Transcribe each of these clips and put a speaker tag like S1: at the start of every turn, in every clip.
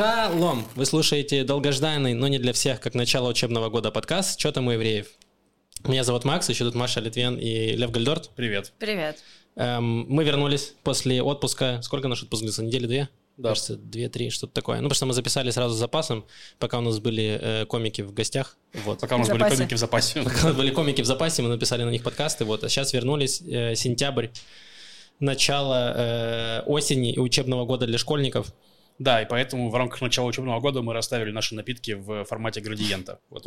S1: Шалом! Вы слушаете долгожданный, но не для всех, как начало учебного года подкаст «Что там у евреев?». Меня зовут Макс, еще тут Маша Литвен и Лев Гальдорт.
S2: Привет.
S3: Привет.
S1: Эм, мы вернулись после отпуска. Сколько наш отпуск длился? Недели две?
S2: Да.
S1: Кажется, две-три, что-то такое. Ну, потому что мы записали сразу с запасом, пока у нас были э, комики в гостях. Вот.
S2: Пока у нас
S3: В
S2: были комики в запасе.
S1: Пока у нас были комики в запасе, мы написали на них подкасты. Вот. А сейчас вернулись, э, сентябрь, начало э, осени и учебного года для школьников.
S2: Да, и поэтому в рамках начала учебного года мы расставили наши напитки в формате градиента. Вот.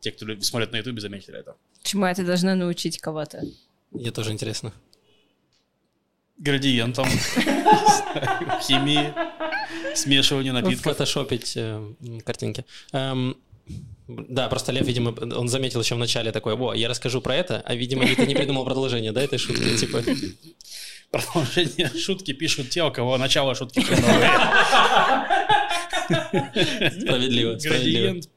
S2: Те, кто смотрит на ютубе, заметили это.
S3: Чему это должно научить кого-то?
S1: Мне тоже интересно.
S2: Градиентом, химии, смешиванию напитков.
S1: Фотошопить э, картинки. Эм, да, просто Лев, видимо, он заметил еще в начале такое, во, я расскажу про это, а, видимо, ты не придумал продолжение, да, этой шутки, типа...
S2: Продолжение шутки пишут те, у кого начало шутки.
S1: Справедливо, справедливо.
S2: Градиент.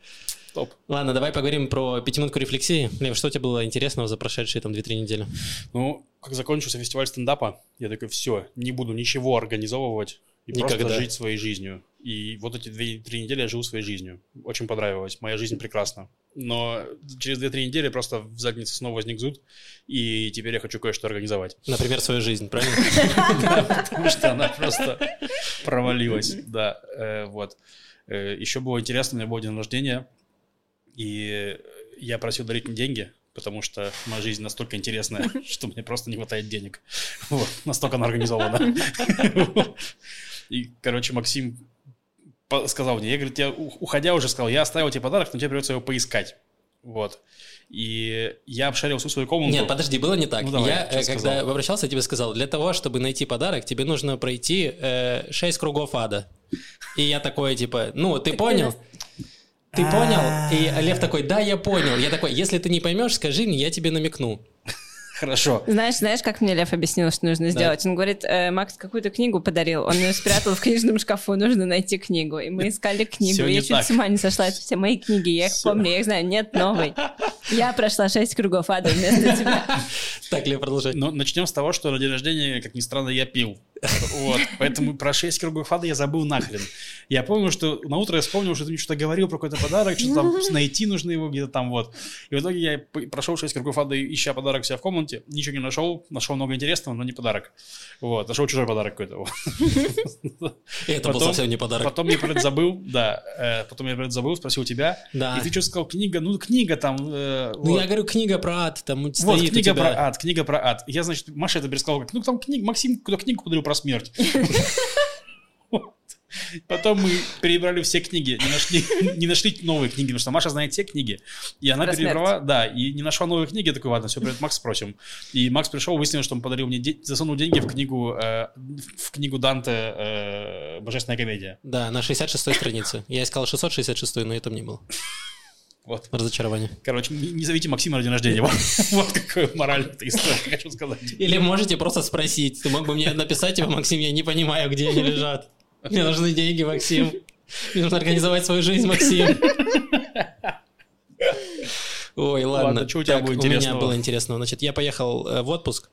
S2: Топ.
S1: Ладно, давай поговорим про пятиминутку рефлексии. Лев, что тебе было интересного за прошедшие там 2-3 недели?
S2: Ну, как закончился фестиваль стендапа, я такой, все, не буду ничего организовывать и
S1: Никогда.
S2: просто жить своей жизнью. И вот эти две-три недели я живу своей жизнью. Очень понравилось. Моя жизнь прекрасна. Но через две-три недели просто в заднице снова возник зуд, и теперь я хочу кое-что организовать.
S1: Например, свою жизнь, правильно?
S2: Потому что она просто провалилась. Да, э, вот. Э, Еще было интересно, у меня был день рождения, и я просил дарить мне деньги, потому что моя жизнь настолько интересная, что мне просто не хватает денег. Вот, настолько она организована. И, короче, Максим сказал мне, я, говорит, я уходя уже сказал, я оставил тебе подарок, но тебе придется его поискать. Вот. И я обшарил всю свою комнату.
S1: Нет, подожди, было не так.
S2: Ну, давай,
S1: я, э, когда
S2: сказал?
S1: обращался, я тебе сказал, для того, чтобы найти подарок, тебе нужно пройти 6 кругов ада. И я такой, типа, ну, ты понял? Ты понял? И Лев такой, да, я понял. Я такой, если ты не поймешь, скажи мне, я тебе намекну.
S2: Хорошо.
S3: Знаешь, знаешь, как мне Лев объяснил, что нужно сделать? Он говорит, «Э, Макс какую-то книгу подарил, он ее спрятал в книжном шкафу, нужно найти книгу. И мы искали книгу. Я чуть с ума не сошла. Это все мои книги, я их помню, я их знаю. Нет новой. Я прошла шесть кругов ада вместо тебя.
S1: Так, Лев, продолжай.
S2: Но начнем с того, что на день рождения, как ни странно, я пил. Вот. Поэтому про 6 кругов ада я забыл нахрен. Я помню, что на утро я вспомнил, что ты мне что-то говорил про какой-то подарок, что там найти нужно его где-то там вот. И в итоге я прошел 6 кругов ада, ища подарок себя в комнате, ничего не нашел, нашел много интересного, но не подарок. Вот, нашел чужой подарок какой-то.
S1: это был совсем не подарок.
S2: Потом я про это забыл, да, э, потом я про это забыл, спросил тебя,
S1: Да.
S2: и ты что сказал, книга, ну книга там, э,
S1: Ну, я говорю, книга про ад, там
S2: Вот,
S1: стоит
S2: книга про ад, книга про ад. Я, значит, Маша это пересказала, как, ну, там книга, Максим куда книгу подарил про смерть. Вот. Потом мы перебрали все книги, не нашли, не нашли новые книги, потому что Маша знает все книги. И она
S3: Про
S2: перебрала, да, и не нашла новые книги. Я такой, ладно, все, привет, Макс спросим. И Макс пришел, выяснил, что он подарил мне, де- засунул деньги в книгу, э, в книгу Данте э, «Божественная комедия».
S1: Да, на 66-й странице. Я искал 666 но это не было.
S2: Вот.
S1: Разочарование.
S2: Короче, не, не зовите Максима день рождения. Вот, вот какой мораль этой истории, хочу сказать.
S1: Или можете просто спросить. Ты мог бы мне написать, типа, Максим, я не понимаю, где они лежат. Мне нужны деньги, Максим. Мне нужно организовать свою жизнь, Максим. Ой, ладно.
S2: Ладно, что у тебя
S1: Так,
S2: было
S1: У меня
S2: интересного?
S1: было интересного. Значит, я поехал э, в отпуск.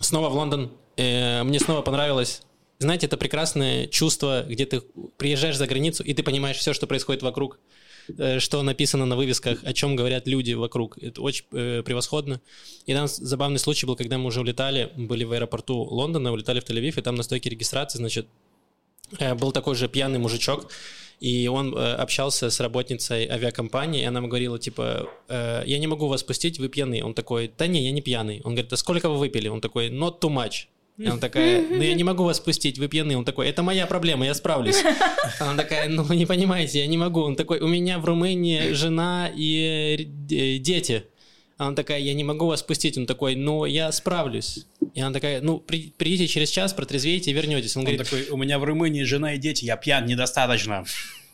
S1: Снова в Лондон. Э, Мне снова понравилось. Знаете, это прекрасное чувство, где ты приезжаешь за границу, и ты понимаешь все, что происходит вокруг, что написано на вывесках, о чем говорят люди вокруг. Это очень э, превосходно. И там забавный случай был, когда мы уже улетали, были в аэропорту Лондона, улетали в Тель-Авив, и там на стойке регистрации, значит, э, был такой же пьяный мужичок, и он э, общался с работницей авиакомпании, и она ему говорила, типа, э, я не могу вас пустить, вы пьяный. Он такой, да не, я не пьяный. Он говорит, а сколько вы выпили? Он такой, not too much. И она такая, ну я не могу вас пустить, вы пьяны. Он такой, это моя проблема, я справлюсь. Она такая, ну вы не понимаете, я не могу. Он такой, у меня в Румынии жена и э, дети. Она такая, я не могу вас пустить. Он такой, ну я справлюсь. И она такая, ну при- придите через час, протрезвейте и вернетесь. Он
S2: Он
S1: говорит,
S2: такой, у меня в Румынии жена и дети, я пьян недостаточно.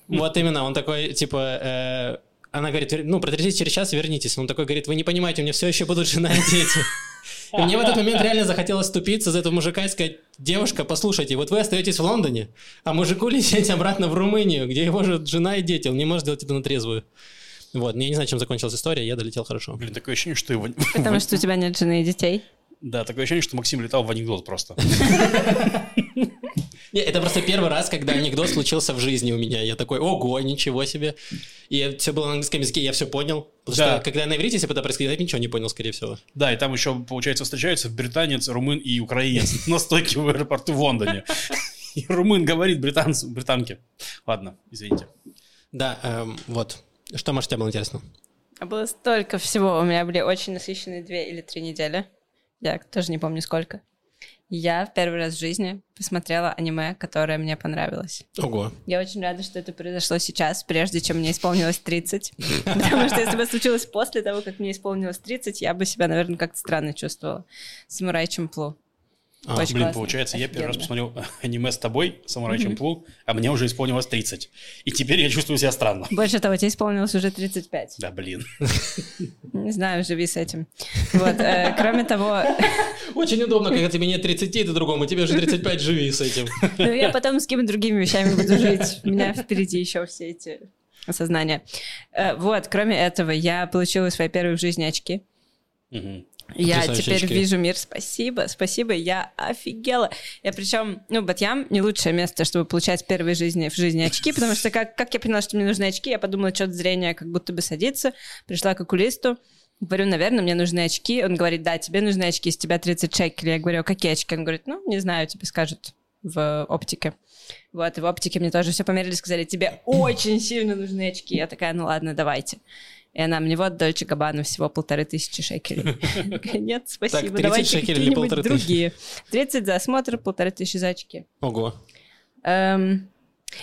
S1: вот именно, он такой, типа, э, она говорит, «Вер- ну, протрезвите через час и вернитесь. Он такой говорит, вы не понимаете, у меня все еще будут жена и дети. И мне в этот момент реально захотелось ступиться за этого мужика и сказать, девушка, послушайте, вот вы остаетесь в Лондоне, а мужику лететь обратно в Румынию, где его же жена и дети, он не может сделать это на трезвую. Вот, я не знаю, чем закончилась история, я долетел хорошо.
S2: Блин, такое ощущение, что его...
S3: Потому что у тебя нет жены и детей.
S2: Да, такое ощущение, что Максим летал в анекдот просто.
S1: Не, это просто первый раз, когда анекдот случился в жизни у меня. Я такой, ого, ничего себе. И все было на английском языке, я все понял. Потому
S2: Да.
S1: что когда на иврите, если бы это происходило, я бы ничего не понял, скорее всего.
S2: Да, и там еще, получается, встречаются британец, румын и украинец на стойке в аэропорту в Лондоне. И румын говорит британцу, британке. Ладно, извините.
S1: Да, эм, вот. Что, может, тебе было интересно?
S3: А Было столько всего. У меня были очень насыщенные две или три недели. Я тоже не помню сколько. Я в первый раз в жизни посмотрела аниме, которое мне понравилось.
S1: Ого.
S3: Я очень рада, что это произошло сейчас, прежде чем мне исполнилось 30. Потому что если бы случилось после того, как мне исполнилось 30, я бы себя, наверное, как-то странно чувствовала. Самурай Чемплу.
S1: А,
S3: Очень
S2: Блин,
S3: классно.
S2: получается, я первый раз
S3: Офигенно.
S2: посмотрел аниме с тобой, Самурай Чемплу, а мне уже исполнилось 30. И теперь я чувствую себя странно.
S3: Больше того, тебе исполнилось уже 35.
S2: Да, блин.
S3: Не знаю, живи с этим. Вот, э, кроме того,
S1: Очень удобно, когда тебе нет 30, ты другому, тебе уже 35, живи с этим.
S3: ну, я потом с какими другими вещами буду жить. У меня впереди еще все эти осознания. Э, Вот, кроме этого, я получила свои первые в жизни очки. Я теперь вижу мир. Спасибо, спасибо. Я офигела. Я причем, ну, Батьям не лучшее место, чтобы получать первые жизни в жизни очки, потому что как, как я поняла, что мне нужны очки, я подумала, что зрение как будто бы садится. Пришла к окулисту, говорю, наверное, мне нужны очки. Он говорит, да, тебе нужны очки, с тебя 30 шекелей. Я говорю, «А какие очки? Он говорит, ну, не знаю, тебе скажут в оптике. Вот, и в оптике мне тоже все померили, сказали, тебе очень сильно нужны очки. Я такая, ну ладно, давайте. И она мне вот Дольче Габбана всего полторы тысячи шекелей. Нет, спасибо,
S1: 30
S3: давайте какие-нибудь другие. 30 за осмотр, полторы тысячи за очки.
S1: Ого.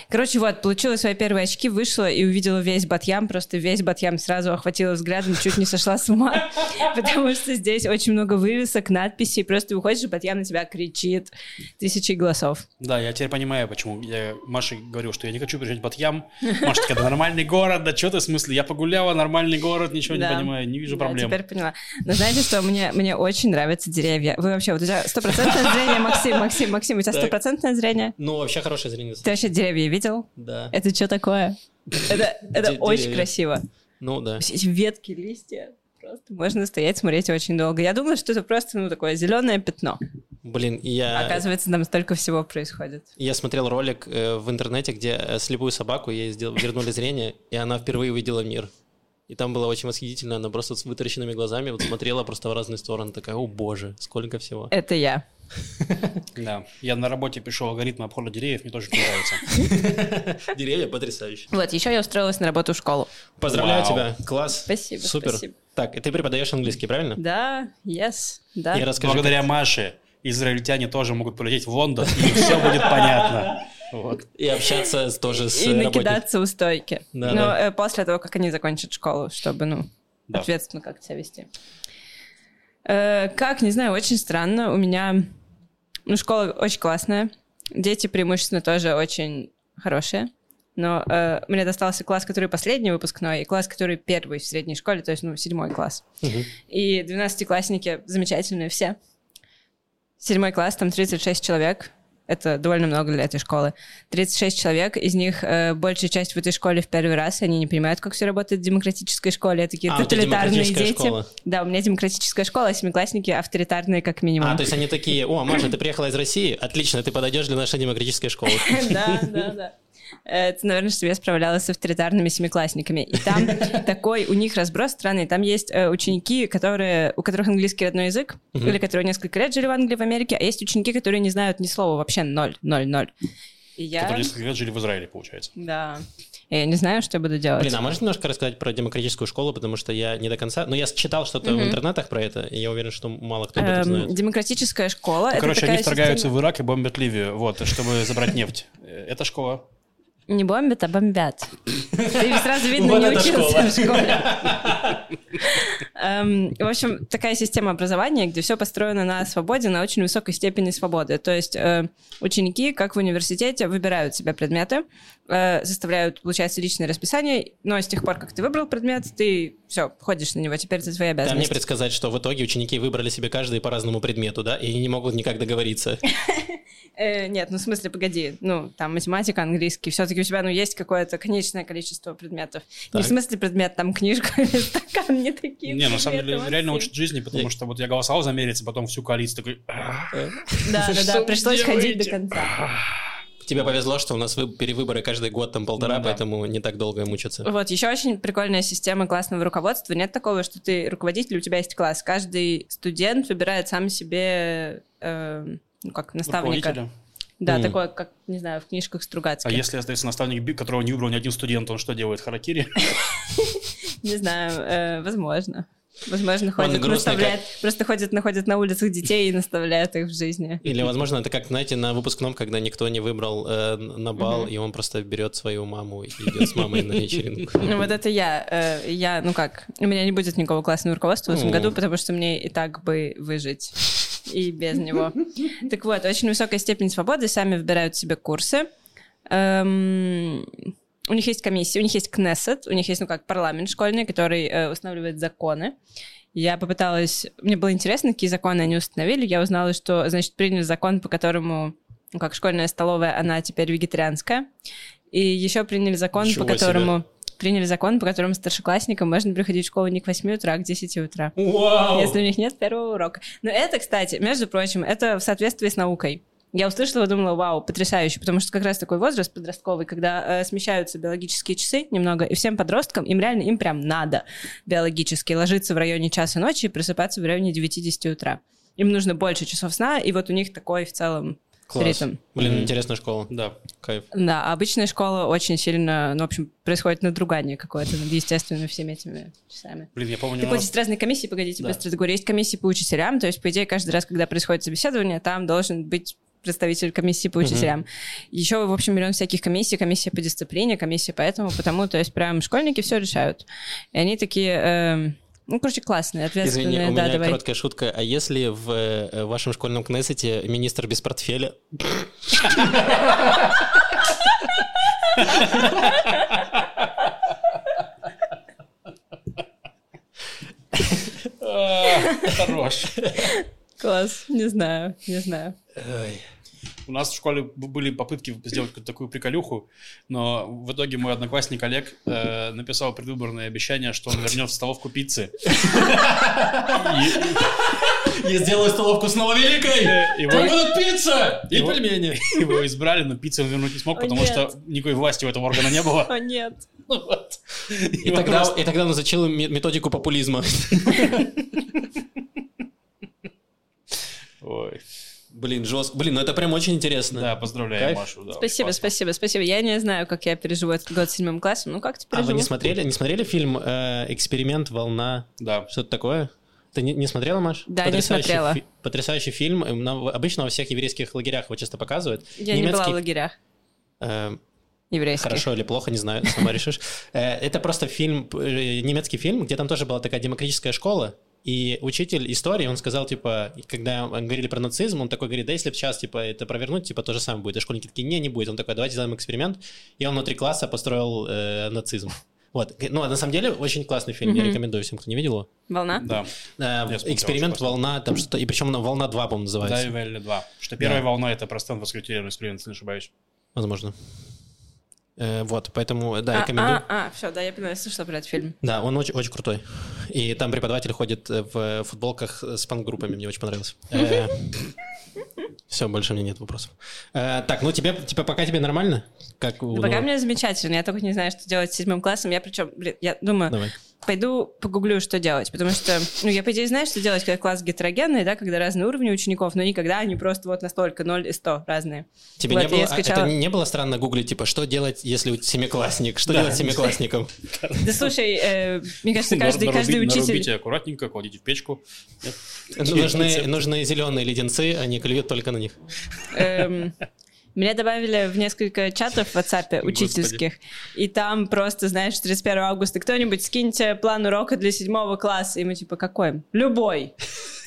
S3: Короче, вот, получила свои первые очки, вышла и увидела весь Батьям, просто весь Батьям сразу охватила взглядом, чуть не сошла с ума, потому что здесь очень много вывесок, надписей, просто выходишь, и Батьям на тебя кричит тысячи голосов.
S2: Да, я теперь понимаю, почему я Маше говорил, что я не хочу приезжать в Батьям. Маша такая, нормальный город, да что ты в смысле? Я погуляла, нормальный город, ничего не понимаю, не вижу проблем.
S3: теперь поняла. Но знаете, что мне, мне очень нравятся деревья. Вы вообще, вот у тебя стопроцентное зрение, Максим, Максим, Максим, у тебя стопроцентное зрение?
S1: Ну, вообще хорошее зрение.
S3: Ты вообще деревья видел?
S1: Да.
S3: Это что такое? Это, это очень
S1: деревья.
S3: красиво.
S1: Ну, да.
S3: Все эти ветки, листья. Просто можно стоять, смотреть очень долго. Я думала, что это просто, ну, такое зеленое пятно.
S1: Блин, я...
S3: Оказывается, там столько всего происходит.
S1: Я смотрел ролик э, в интернете, где э, слепую собаку ей сдел- вернули зрение, и она впервые увидела мир. И там было очень восхитительно, она просто с вытаращенными глазами вот смотрела просто в разные стороны, такая, о боже, сколько всего.
S3: Это я.
S2: Да, я на работе пишу алгоритмы обхода деревьев, мне тоже нравится.
S1: Деревья потрясающие.
S3: Вот, еще я устроилась на работу в школу.
S1: Поздравляю тебя, класс.
S3: Спасибо,
S1: Супер.
S3: спасибо.
S1: Так, и ты преподаешь английский, правильно?
S3: Да, yes, да.
S1: И расскажи,
S2: Благодаря Маше израильтяне тоже могут полететь в Лондон, и все будет понятно. Вот.
S1: и общаться тоже с
S3: И накидаться у стойки.
S1: Да,
S3: Но
S1: да.
S3: э, после того, как они закончат школу, чтобы, ну,
S2: Да.
S3: ответственно как себя вести. Э, как, не знаю, очень странно. У меня, ну, школа очень классная. Дети преимущественно тоже очень хорошие. Но э, мне достался класс, который последний выпускной, и класс, который первый в средней школе, то есть, ну, седьмой класс.
S1: Мгм.
S3: И двенадцатиклассники замечательные все. Седьмой класс, там 36 человек. Это довольно много для этой школы. 36 человек, из них э, большая часть в этой школе в первый раз, они не понимают, как все работает в демократической школе. Это такие
S1: А,
S3: тоталитарные дети.
S1: школа.
S3: Да, у меня демократическая школа, а семиклассники авторитарные как минимум.
S1: А, то есть они такие, о, Маша, ты приехала из России? Отлично, ты подойдешь для нашей демократической школы.
S3: Да, да, да. Это, наверное, чтобы я справлялась с авторитарными семиклассниками. И там такой у них разброс странный. Там есть э, ученики, которые, у которых английский родной язык, или которые несколько лет жили в Англии, в Америке, а есть ученики, которые не знают ни слова, вообще ноль, ноль, ноль. И я...
S2: Которые несколько лет жили в Израиле, получается.
S3: Да. Я не знаю, что я буду делать.
S1: Блин, а можешь немножко рассказать про демократическую школу, потому что я не до конца... Ну, я читал что-то в интернетах про это, и я уверен, что мало кто об этом
S3: Эм,
S1: знает.
S3: демократическая школа. это
S2: Короче,
S3: такая
S2: они вторгаются
S3: система-
S2: в Ирак и бомбят Ливию, вот, чтобы забрать нефть. Э, Это школа.
S3: Не бомбят, а бомбят. Ты сразу видно,
S1: Вот
S3: не учился
S1: школа.
S3: в школе. Эм, В общем, такая система образования, где все построено на свободе, на очень высокой степени свободы. То есть э, ученики, как в университете, выбирают себе предметы, э, заставляют, получается, личное расписание, но с тех пор, как ты выбрал предмет, ты все, ходишь на него, теперь это твоя
S1: Дай мне
S3: обязанность.
S1: предсказать, что в итоге ученики выбрали себе каждый по разному предмету, да, и они не могут никак договориться.
S3: Э, Нет, ну в смысле, погоди, ну там математика, английский, все-таки у тебя ну есть какое-то конечное количество предметов. Не в смысле предмет, там книжка или стакан, не такие.
S2: Не, на самом деле, реально учат жизни, потому что вот я голосовал за Мерец, потом всю коалицию такой... «Ах,
S3: Да, да, да, пришлось ходить до
S2: делаете?»
S3: конца.
S1: Тебе повезло, что у нас вы- перевыборы каждый год, там полтора,
S2: Ну да.
S1: поэтому не так долго мучиться.
S3: Вот, еще очень прикольная система классного руководства. Нет такого, что ты руководитель, у тебя есть класс. Каждый студент выбирает сам себе, э, ну, как наставника.
S2: Руководителя.
S3: Да,
S1: М.
S3: такое, как, не знаю, в книжках
S2: А
S3: Стругацких.
S2: если остается наставник, которого не выбрал ни один студент, он что делает? Харакири?
S3: Не знаю, э, возможно. Возможно, ходит, наставляет, просто ходит, находит на улицах детей и наставляет их в жизни.
S1: Или, возможно, это как, знаете, на выпускном, когда никто не выбрал э, на бал,
S3: Мгм.
S1: и он просто берет свою маму и идет с мамой на вечеринку.
S3: Ну вот это я. э, Я, ну как, у меня не будет никакого классного руководства в этом году, потому что мне и так бы выжить и без него. Так вот, очень высокая степень свободы, сами выбирают себе курсы. Эм, У них есть комиссия, у них есть Кнессет, у них есть, ну как, парламент школьный, который э, устанавливает законы. Я попыталась... Мне было интересно, какие законы они установили. Я узнала, что, значит, приняли закон, по которому, ну как, школьная столовая, она теперь вегетарианская. И еще приняли закон,
S1: Ничего
S3: по
S1: себе.
S3: которому... Приняли закон, по которому старшеклассникам можно приходить в школу не к 8 утра, а к 10 утра.
S1: Вау!
S3: Если у них нет первого урока. Но это, кстати, между прочим, это в соответствии с наукой. Я услышала и думала, вау, потрясающе, потому что как раз такой возраст подростковый, когда э, смещаются биологические часы немного, и всем подросткам, им реально, им прям надо биологически ложиться в районе часа ночи и просыпаться в районе 9-10 утра. Им нужно больше часов сна, и вот у них такой в целом
S1: Класс.
S3: ритм.
S1: Блин, интересная школа.
S2: Да.
S1: Кайф.
S3: Да, а обычная школа очень сильно, ну, в общем, происходит надругание какое-то над естественными всеми этими часами.
S2: Блин, я помню,
S3: Так
S2: у
S3: вот,
S2: нас-
S3: есть разные комиссии, погодите,
S2: Да.
S3: быстро договорю. Есть комиссии по учителям, то есть, по идее, каждый раз, когда происходит собеседование, там должен быть представитель комиссии по учителям. Еще, в общем, миллион всяких комиссий, комиссия по дисциплине, комиссия по этому, потому, то есть, прям школьники все решают. И они такие, эм, ну, короче, классные, ответственные,
S1: Извини, у
S3: да,
S1: меня
S3: давай.
S1: короткая шутка. А если в э, вашем школьном кнессете министр без портфеля?
S2: А, Хорош.
S3: Класс, не знаю, не знаю.
S1: Ой.
S2: У нас в школе были попытки сделать какую-то такую приколюху, но в итоге мой одноклассник Олег э, написал предвыборное обещание, что он вернет в столовку пиццы.
S1: Я сделаю столовку снова великой!
S2: и его-
S1: будут пицца и пельмени!
S2: Его избрали, но пиццу он вернуть не смог, потому что никакой власти у этого органа не было.
S3: О, нет.
S1: И тогда, он изучил ме- методику популизма.
S2: Ой.
S1: Блин, жестко. Блин, ну это прям очень интересно.
S2: Да, поздравляю
S1: Кайф.
S2: Машу. да,
S3: Спасибо,
S2: классно.
S3: спасибо, спасибо. Я не знаю, как я переживу этот год с седьмым классом. Ну, как ты
S1: А вы
S3: переживу?
S1: не смотрели, не смотрели фильм э, «Эксперимент. Волна»?
S2: Да.
S1: Что-то такое? Ты не, не смотрела, Маш?
S3: Да, не
S1: Потрясающий
S3: смотрела.
S1: фи- потрясающий фильм. Э, на- обычно во всех еврейских лагерях его часто показывают.
S3: Я не была в лагерях
S1: э,
S3: еврейских.
S1: Хорошо или плохо, не знаю, сама решишь. Э, Это просто фильм, э, немецкий фильм, где там тоже была такая демократическая школа, и учитель истории, он сказал, типа, когда говорили про нацизм, он такой говорит, да если сейчас, типа, это провернуть, типа, то же самое будет. И школьники такие, не, не будет. Он такой, давайте сделаем эксперимент. И он внутри класса построил э, нацизм. Вот. Ну, а на самом деле, очень классный фильм, я рекомендую всем, кто не видел его.
S3: Волна?
S2: Да.
S1: Э, эксперимент, волна, там что-то, и причем волна 2, по-моему,
S2: Да,
S1: называется.
S2: и Вэлли 2. Что первая
S1: Да.
S2: волна это про Стэнфордскую тюремную эксперимент, если не ошибаюсь.
S1: Возможно. Э, вот, поэтому, да,
S3: А,
S1: рекомендую.
S3: а, а, все, да, я поняла, я слышала про этот фильм.
S1: Да, он очень, очень крутой. И там преподаватель ходит э, в футболках с панк-группами, мне очень понравилось. Все, больше у меня нет вопросов. Э, Так, ну тебе, типа, пока тебе нормально? Как
S3: пока мне замечательно, я только не знаю, что делать с седьмым классом. Я причем, блин, я думаю. Пойду погуглю, что делать, потому что, ну, я, по идее, знаю, что делать, когда класс гетерогенный, да, когда разные уровни учеников, но никогда они просто вот настолько 0 и 100 разные.
S1: Тебе
S3: Вот,
S1: не было, а
S3: скачала-
S1: это не было странно гуглить, типа, что делать, если у семиклассник? Что
S2: Да.
S1: делать семиклассникам?
S3: Да слушай, э, мне кажется, каждый, учитель...
S2: Нарубите аккуратненько, кладите в печку.
S1: Нужны зеленые леденцы, они клюют только на них.
S3: эм, Меня добавили в несколько чатов в WhatsApp
S2: Господи.
S3: учительских, и там просто, знаешь, 31 августа кто-нибудь скиньте план урока для седьмого класса, и мы типа, какой? Любой.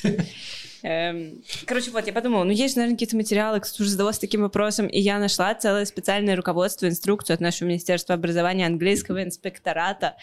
S3: Эм, Короче, вот, я подумала, ну есть, наверное, какие-то материалы, кто уже задавался таким вопросом, и я нашла целое специальное руководство, инструкцию от нашего Министерства образования английского инспектората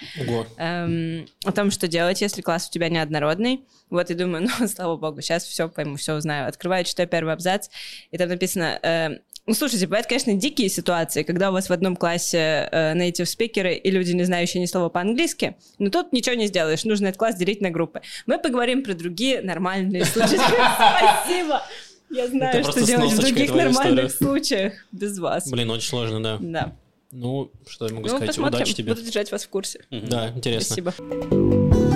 S3: эм, о том, что делать, если класс у тебя неоднородный. Вот, и думаю, ну, слава богу, сейчас все пойму, все узнаю. Открываю, читаю первый абзац, и там написано... эм, ну, слушайте, бывают, конечно, дикие ситуации, когда у вас в одном классе э, native спикеры и люди, не знающие ни слова по-английски, но тут ничего не сделаешь, нужно этот класс делить на группы. Мы поговорим про другие нормальные случаи. Спасибо! Я знаю, что делать в других нормальных случаях без вас.
S1: Блин, очень сложно, да.
S3: Да.
S1: Ну, что я могу
S3: Ну,
S1: сказать? Удачи тебе.
S3: Буду держать вас в курсе.
S1: Да, интересно.
S3: Спасибо.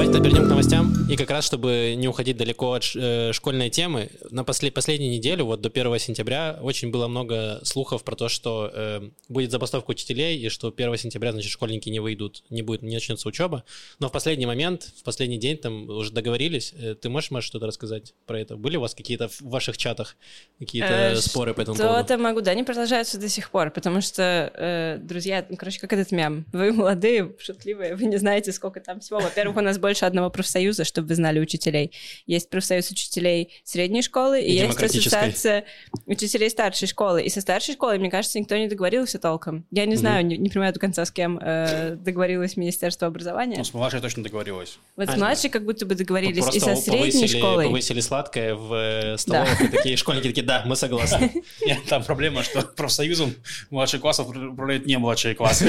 S1: Давайте перейдем к новостям. И как раз, чтобы не уходить далеко от э, школьной темы, на после, последнюю неделю, вот до 1 сентября, очень было много слухов про то, что э, будет забастовка учителей, и что 1 сентября, значит, школьники не выйдут, не будет, не начнется учеба. Но в последний момент, в последний день там уже договорились. Э, ты можешь, можешь что-то рассказать про это? Были у вас какие-то в ваших чатах какие-то
S3: Э,
S1: споры по этому поводу?
S3: Что-то могу, да, они продолжаются до сих пор, потому что, э, друзья, ну, короче, как этот мем. Вы молодые, шутливые, вы не знаете, сколько там всего. Во-первых, у нас больше одного профсоюза, чтобы вы знали учителей. Есть профсоюз учителей средней школы, и,
S1: И
S3: есть ассоциация учителей старшей школы. И со старшей школой, мне кажется, никто не договорился толком. Я не знаю, не, не понимаю до конца, с кем э, договорилось Министерство образования.
S2: Ну, с младшей точно договорилась.
S3: Вот с
S1: а,
S3: младшей как будто бы договорились, и
S1: Просто
S3: со средней
S1: повысили,
S3: школой.
S1: повысили сладкое в э, столовых, и такие школьники такие, да, мы согласны.
S2: Нет, там проблема, что профсоюзом младших классов управляют не младшие классы.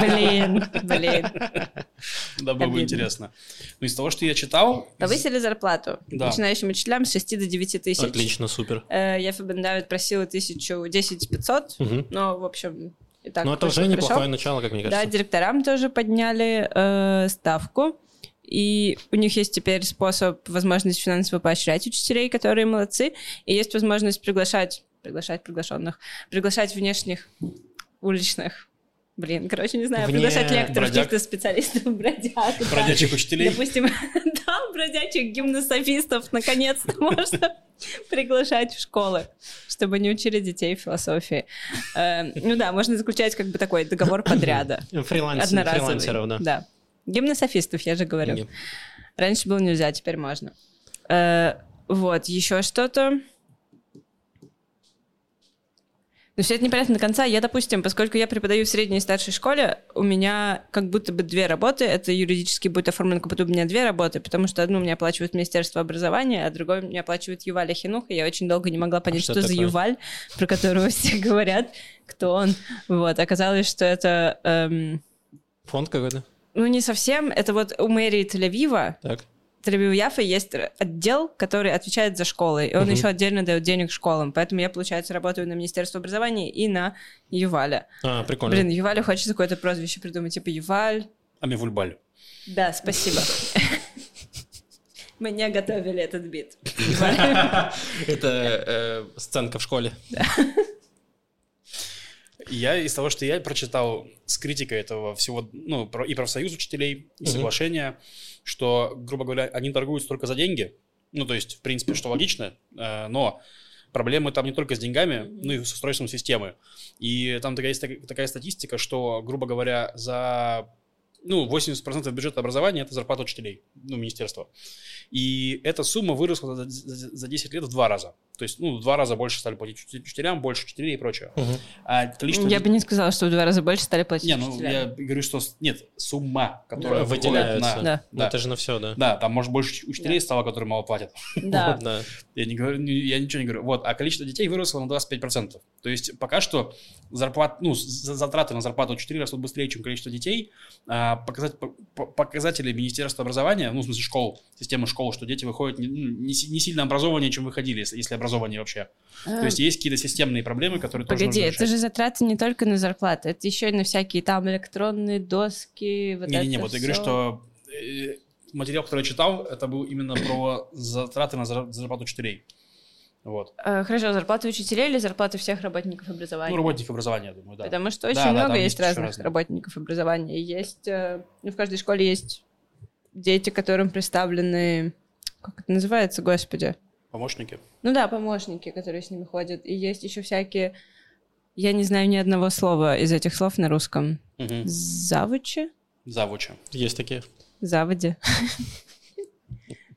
S3: Блин, блин.
S2: Да, было бы интересно. Но из того, что я читал...
S3: Повысили зарплату
S2: Да.
S3: начинающим учителям с 6 до 9 тысяч.
S1: Отлично, супер.
S3: Э, Я Фабендавид просила тысячу, 10 500,
S1: Мгм.
S3: но, в общем, и так
S1: Ну, это уже
S3: хорошо.
S1: неплохое начало, как мне
S3: Да,
S1: кажется.
S3: директорам тоже подняли э, ставку. И у них есть теперь способ, возможность финансово поощрять учителей, которые молодцы. И есть возможность приглашать, приглашать приглашенных, приглашать внешних уличных, блин, короче, не знаю,
S1: Вне
S3: приглашать лекторов,
S2: бродяг.
S3: каких-то специалистов, бродяг. да.
S2: Бродячих учителей.
S3: Допустим, да, бродячих гимнософистов наконец-то можно приглашать в школы, чтобы они учили детей философии. Э, Ну да, можно заключать как бы такой договор подряда.
S1: Фрилансеров, да.
S3: Да. Гимнософистов, я же говорю.
S1: Не.
S3: Раньше было нельзя, теперь можно. Э, Вот, еще что-то. Но все это непонятно до конца. Я, допустим, поскольку я преподаю в средней и старшей школе, у меня как будто бы две работы. Это юридически будет оформлено, как будто бы у меня две работы, потому что одну мне оплачивает Министерство образования, а другую мне оплачивает Юваль Ахинух. И я очень долго не могла понять,
S1: что
S3: что, за? Юваль, про которого все говорят, кто он. Вот, оказалось, что это... эм,
S1: Фонд какой-то?
S3: ну, не совсем. Это вот у мэрии Тель-Авива,
S1: Так.
S3: Тель-Авив Яфа есть отдел, который отвечает за школы, и он
S1: Мгм.
S3: еще отдельно дает денег школам. Поэтому я, получается, работаю на Министерство образования и на Юваля.
S1: А, прикольно.
S3: Блин, Ювалю хочется какое-то прозвище придумать, типа Юваль.
S2: Амивульбаль.
S3: Да, спасибо. Мы не готовили этот бит.
S1: Это э, сценка в школе.
S2: Я из того, что я прочитал с критикой этого всего, ну, про- и профсоюз учителей, и соглашения, что, грубо говоря, они торгуются только за деньги. Ну, то есть, в принципе, что логично, э, но проблемы там не только с деньгами, но и с устройством системы. И там такая, есть так- такая статистика, что, грубо говоря, за ну, 80% бюджета образования – это зарплата учителей, ну, министерства. И эта сумма выросла за, за- за 10 лет в два раза. То есть, ну, в два раза больше стали платить учителям, больше учителей и прочее.
S1: Мгм.
S2: А количество...
S3: Я бы не сказала, что в два раза больше стали платить
S2: Не, ну,
S3: учителям.
S2: я говорю, что... Нет, сумма, которая выходит
S1: Выделяются.
S2: на...
S3: Да.
S1: Ну,
S2: Да.
S1: это же на все, да.
S2: Да, там, может, больше учителей
S3: Да.
S2: стало, которые мало платят.
S3: Да.
S1: Вот, да.
S2: Я, не говорю, я ничего не говорю. Вот, а количество детей выросло на 25%. То есть пока что зарплат, ну, за- затраты на зарплату учителей растут быстрее, чем количество детей. А показать, по- по- показатели Министерства образования, ну, в смысле школ, системы школ, что дети выходят не, ну, не си- не сильно образованнее, чем выходили, если, если образование вообще. То есть есть какие-то системные проблемы, которые тоже
S3: А. Погоди, это же затраты не только на зарплаты, это еще и на всякие там электронные доски, вот
S2: Не-не-не, вот я говорю, что э, материал, который я читал, это был именно про затраты на зар- зарплату учителей. Вот.
S3: Э, Хорошо, зарплаты учителей или зарплаты всех работников образования?
S2: Ну, работников образования, я думаю, да.
S3: Потому что
S2: Да,
S3: очень
S2: да,
S3: много
S2: там
S3: есть разных
S2: разные.
S3: работников образования. Есть, э, ну, в каждой школе есть дети, которым представлены, как это называется, господи?
S2: Помощники.
S3: Ну да, помощники, которые с ними ходят. И есть еще всякие, я не знаю ни одного слова из этих слов на русском.
S2: Мгм.
S3: Завучи?
S2: Завучи.
S1: Есть такие.
S3: Заводи.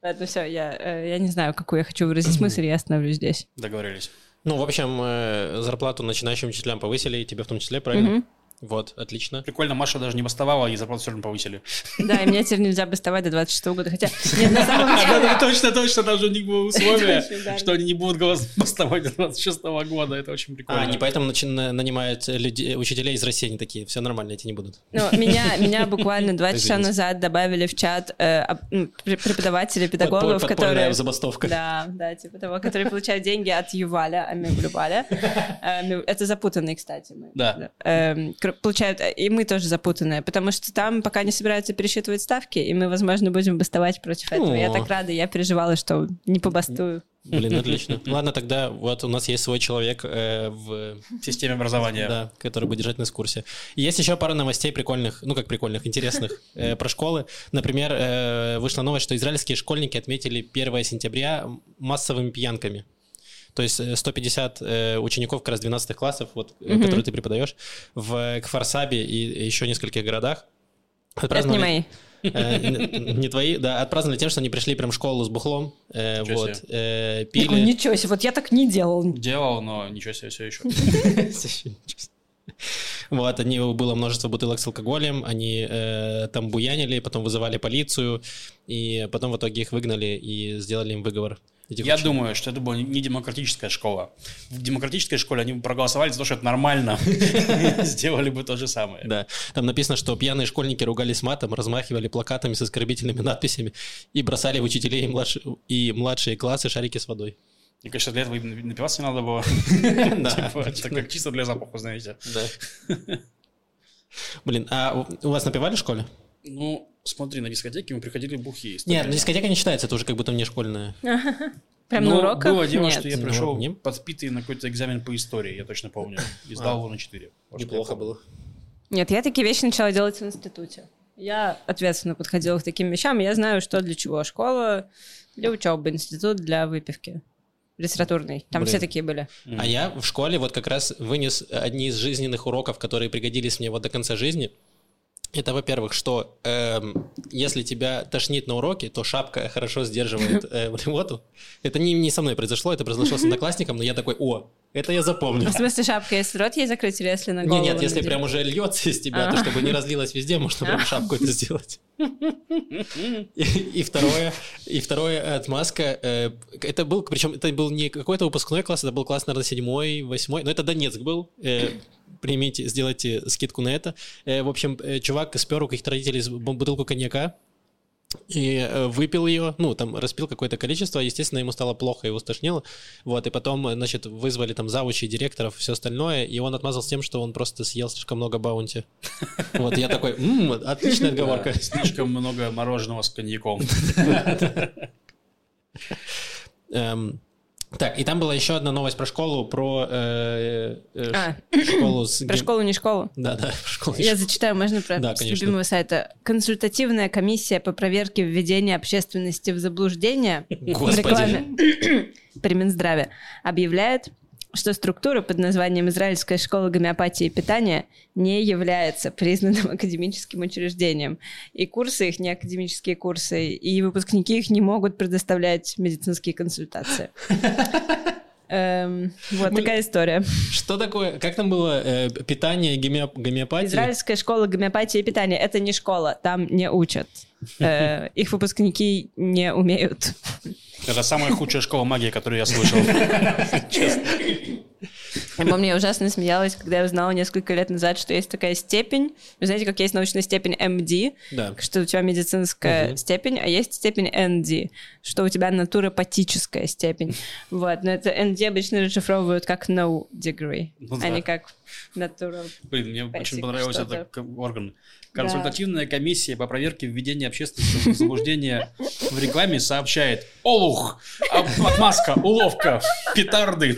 S3: Ладно, все, я, э, я не знаю, какую я хочу выразить мысль, я остановлюсь здесь.
S2: Договорились.
S1: Ну, в общем, э, зарплату начинающим учителям повысили, и тебе в том числе, правильно?
S3: Мгм.
S1: Вот, отлично.
S2: Прикольно, Маша даже не бастовала, и зарплату все равно повысили.
S3: Да, и мне теперь нельзя бастовать до 26 года, хотя... Нет, на самом
S2: Да,
S3: деле...
S2: да, Точно, точно, даже у них было условие, что они не будут голос бастовать до 26 года. Это очень
S1: А,
S2: прикольно.
S1: они поэтому нанимают людей, учителей из России, они такие, все нормально, эти не будут.
S3: Ну, меня, меня буквально два часа назад добавили в чат э, ну, пр- преподавателей,
S1: Подпо-
S3: педагогов, которые...
S1: забастовка.
S3: Да, да, типа того, которые получают деньги от Юваля, а мы Глюбаля. Э, Это запутанные, кстати. мы.
S2: Да.
S3: Получают, э, и мы тоже запутанные, потому что там пока не собираются пересчитывать ставки, и мы, возможно, будем бастовать против этого. Я так рада, я переживала, что не побастую.
S1: Блин, отлично. Ладно, тогда вот у нас есть свой человек э, в
S2: В системе образования.
S1: да, который будет держать нас в курсе. И есть еще пара новостей прикольных, ну как прикольных, интересных э, про школы. Например, э, вышла новость, что израильские школьники отметили 1 сентября массовыми пьянками. То есть э, 150 э, учеников как раз 12 классов, вот, э,
S3: Мгм.
S1: которые ты преподаешь, в Кфарсабе и еще нескольких городах.
S3: Это не
S1: Отпраздновали-
S3: мои.
S1: Э, Не твои, да, отпраздновали тем, что они пришли прям в школу с бухлом, э,
S2: Ничего
S1: вот, э, пили.
S3: Ничего себе, вот я так не делал.
S2: Делал, но ничего себе, все еще.
S1: Вот, они, было множество бутылок с алкоголем, они э, там буянили, потом вызывали полицию, и потом в итоге их выгнали и сделали им выговор. Этих
S2: Я думаю, что это была не демократическая школа. В демократической школе они бы проголосовали за то, что это нормально. Сделали бы то же самое.
S1: Да, там написано, что пьяные школьники ругались матом, размахивали плакатами с оскорбительными надписями и бросали в учителей и, младши- и младшие классы шарики с водой.
S2: Мне кажется, для этого им напиваться не надо было.
S1: Да,
S2: Типа, Это как чисто для запаха, знаете.
S1: да. Блин, а у- вас напевали в школе?
S2: Ну, смотри, на дискотеке мы приходили бухие.
S1: Нет, ну, дискотека не считается, это уже как будто не школьная.
S3: Прям
S2: Ну,
S3: на уроках?
S2: Было дело,
S3: Нет.
S2: что я
S1: Ну,
S2: пришел подпитый на какой-то экзамен по истории, я точно помню. И сдал его на 4.
S1: было.
S3: Нет, я такие вещи начала делать в институте. Я ответственно подходила к таким вещам, я знаю, что для чего. Школа для учебы, институт для выпивки. Литературный. Там
S1: Блин.
S3: все такие были.
S1: А я в школе вот как раз вынес одни из жизненных уроков, которые пригодились мне вот до конца жизни. Это, во-первых, что эм, если тебя тошнит на уроке, то шапка хорошо сдерживает э, блевоту. Это не, не со мной произошло, это произошло с одноклассником, но я такой, о, это я запомню.
S3: В смысле шапка, если рот ей закрыть или если на голову?
S1: нет, если
S3: надеть?
S1: прям уже льется из тебя, то
S3: А.
S1: чтобы не разлилось везде, можно прям шапку это сделать. И, и второе, и второе отмазка. э, это был, причем это был не какой-то выпускной класс, это был класс, наверное, седьмой, восьмой, но это Донецк был. э, примите, сделайте скидку на это. Э, в общем, э, чувак спер у каких-то родителей бу- бутылку коньяка, и э, выпил ее, ну, там, распил какое-то количество, естественно, ему стало плохо, его стошнило, вот, и потом, значит, вызвали там завучи, директоров, все остальное, и он отмазался тем, что он просто съел слишком много баунти. Вот, я такой, «М, отличная отговорка.
S2: Слишком много мороженого с коньяком.
S1: Так, и там была еще одна новость про школу, про э, э,
S3: А.
S1: школу с...
S3: Про школу, не школу.
S1: Да, да, про школу.
S3: Я зачитаю, можно про
S1: Да, конечно.
S3: любимого сайта. Консультативная комиссия по проверке введения общественности в заблуждение в
S1: Господи.
S3: рекламе при Минздраве объявляет, что структура под названием Израильская школа гомеопатии и питания не является признанным академическим учреждением. И курсы их не академические курсы, и выпускники их не могут предоставлять медицинские консультации. Эм, Вот такая история.
S1: Что такое, как там было, э, питание, гомео- гомеопатия?
S3: Израильская школа гомеопатии и питания — это не школа, там не учат. Э, Их выпускники не умеют.
S2: Это самая худшая школа магии, которую я слышал.
S3: Я помню, я ужасно смеялась, когда я узнала несколько лет назад, что есть такая степень. Вы знаете, как есть научная степень MD,
S1: Да.
S3: что у тебя медицинская
S1: Мгм.
S3: степень, а есть степень ND, что у тебя натуропатическая степень. Вот, но это ND обычно расшифровывают как no degree,
S2: Ну
S3: а
S2: да.
S3: не как natural.
S2: Блин, мне очень понравился этот орган. Консультативная комиссия по проверке введения общественного заблуждения в рекламе сообщает Олух, отмазка, уловка, петарды.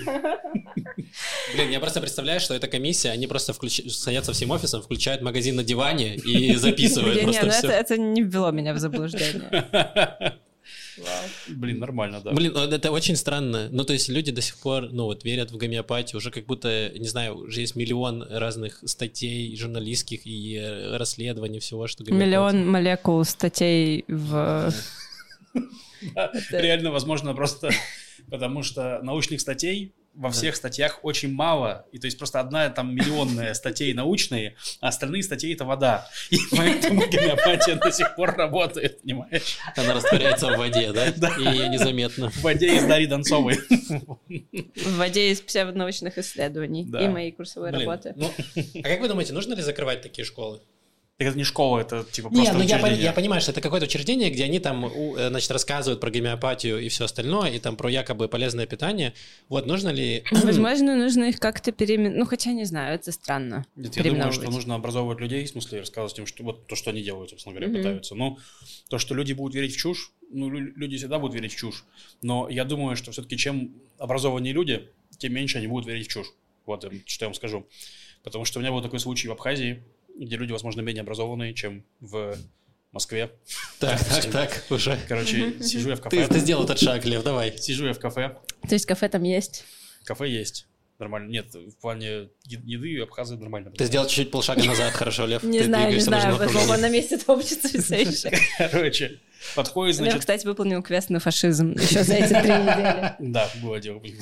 S1: Блин, я просто представляю, что эта комиссия, они просто включ- садятся всем офисом, включают магазин на диване и записывают просто
S3: ну
S1: все.
S3: это, это не ввело меня в заблуждение.
S2: Блин, нормально, да.
S1: Блин, ну, это очень странно. Ну, то есть люди до сих пор, ну, вот верят в гомеопатию, уже как будто, не знаю, уже есть миллион разных статей журналистских и э, расследований всего, что гомеопатия.
S3: Миллион молекул статей в...
S2: Реально, возможно, просто потому что научных статей во всех статьях очень мало, и то есть просто одна там миллионная статей научные, а остальные статьи это вода. И поэтому гомеопатия до сих пор работает, понимаешь?
S1: Она растворяется в воде, да?
S2: Да.
S1: И ее незаметно.
S2: В воде из Дарьи Донцовой.
S3: В воде из псевдонаучных исследований
S2: Да.
S3: и моей курсовой
S1: Блин,
S3: работы.
S1: ну, а как вы думаете, нужно ли закрывать такие школы?
S2: Так это не школа, это типа
S1: Не,
S2: просто
S1: ну я, я понимаю, что это какое-то учреждение, где они там, э, значит, рассказывают про гомеопатию и все остальное, и там про якобы полезное питание. Вот нужно ли...
S3: Возможно, нужно их как-то переименовать. Ну, хотя не знаю, это странно.
S2: Нет, я думаю, что нужно образовывать людей, в смысле рассказывать им, что вот то, что они делают, собственно говоря,
S3: Мгм.
S2: пытаются. Ну, то, что люди будут верить в чушь, ну, лю- люди всегда будут верить в чушь. Но я думаю, что все-таки чем образованнее люди, тем меньше они будут верить в чушь. Вот что я вам скажу. Потому что у меня был такой случай в Абхазии, где люди, возможно, менее образованные, чем в Москве.
S1: Так, так, так, уже.
S2: Короче, сижу я в кафе.
S1: ты сделал этот шаг, Лев, давай.
S2: Сижу я в кафе.
S3: То есть кафе там есть.
S2: Кафе есть. Нормально. Нет, в плане еды абхазы нормально.
S1: Ты сделал чуть-чуть полшага назад, хорошо, Лев.
S3: Не знаю, не знаю, он на месте топчется все еще.
S2: Короче, подходит,
S3: Лев,
S2: значит,
S3: кстати, выполнил квест на фашизм еще за эти три недели.
S2: Да, было дело, блин.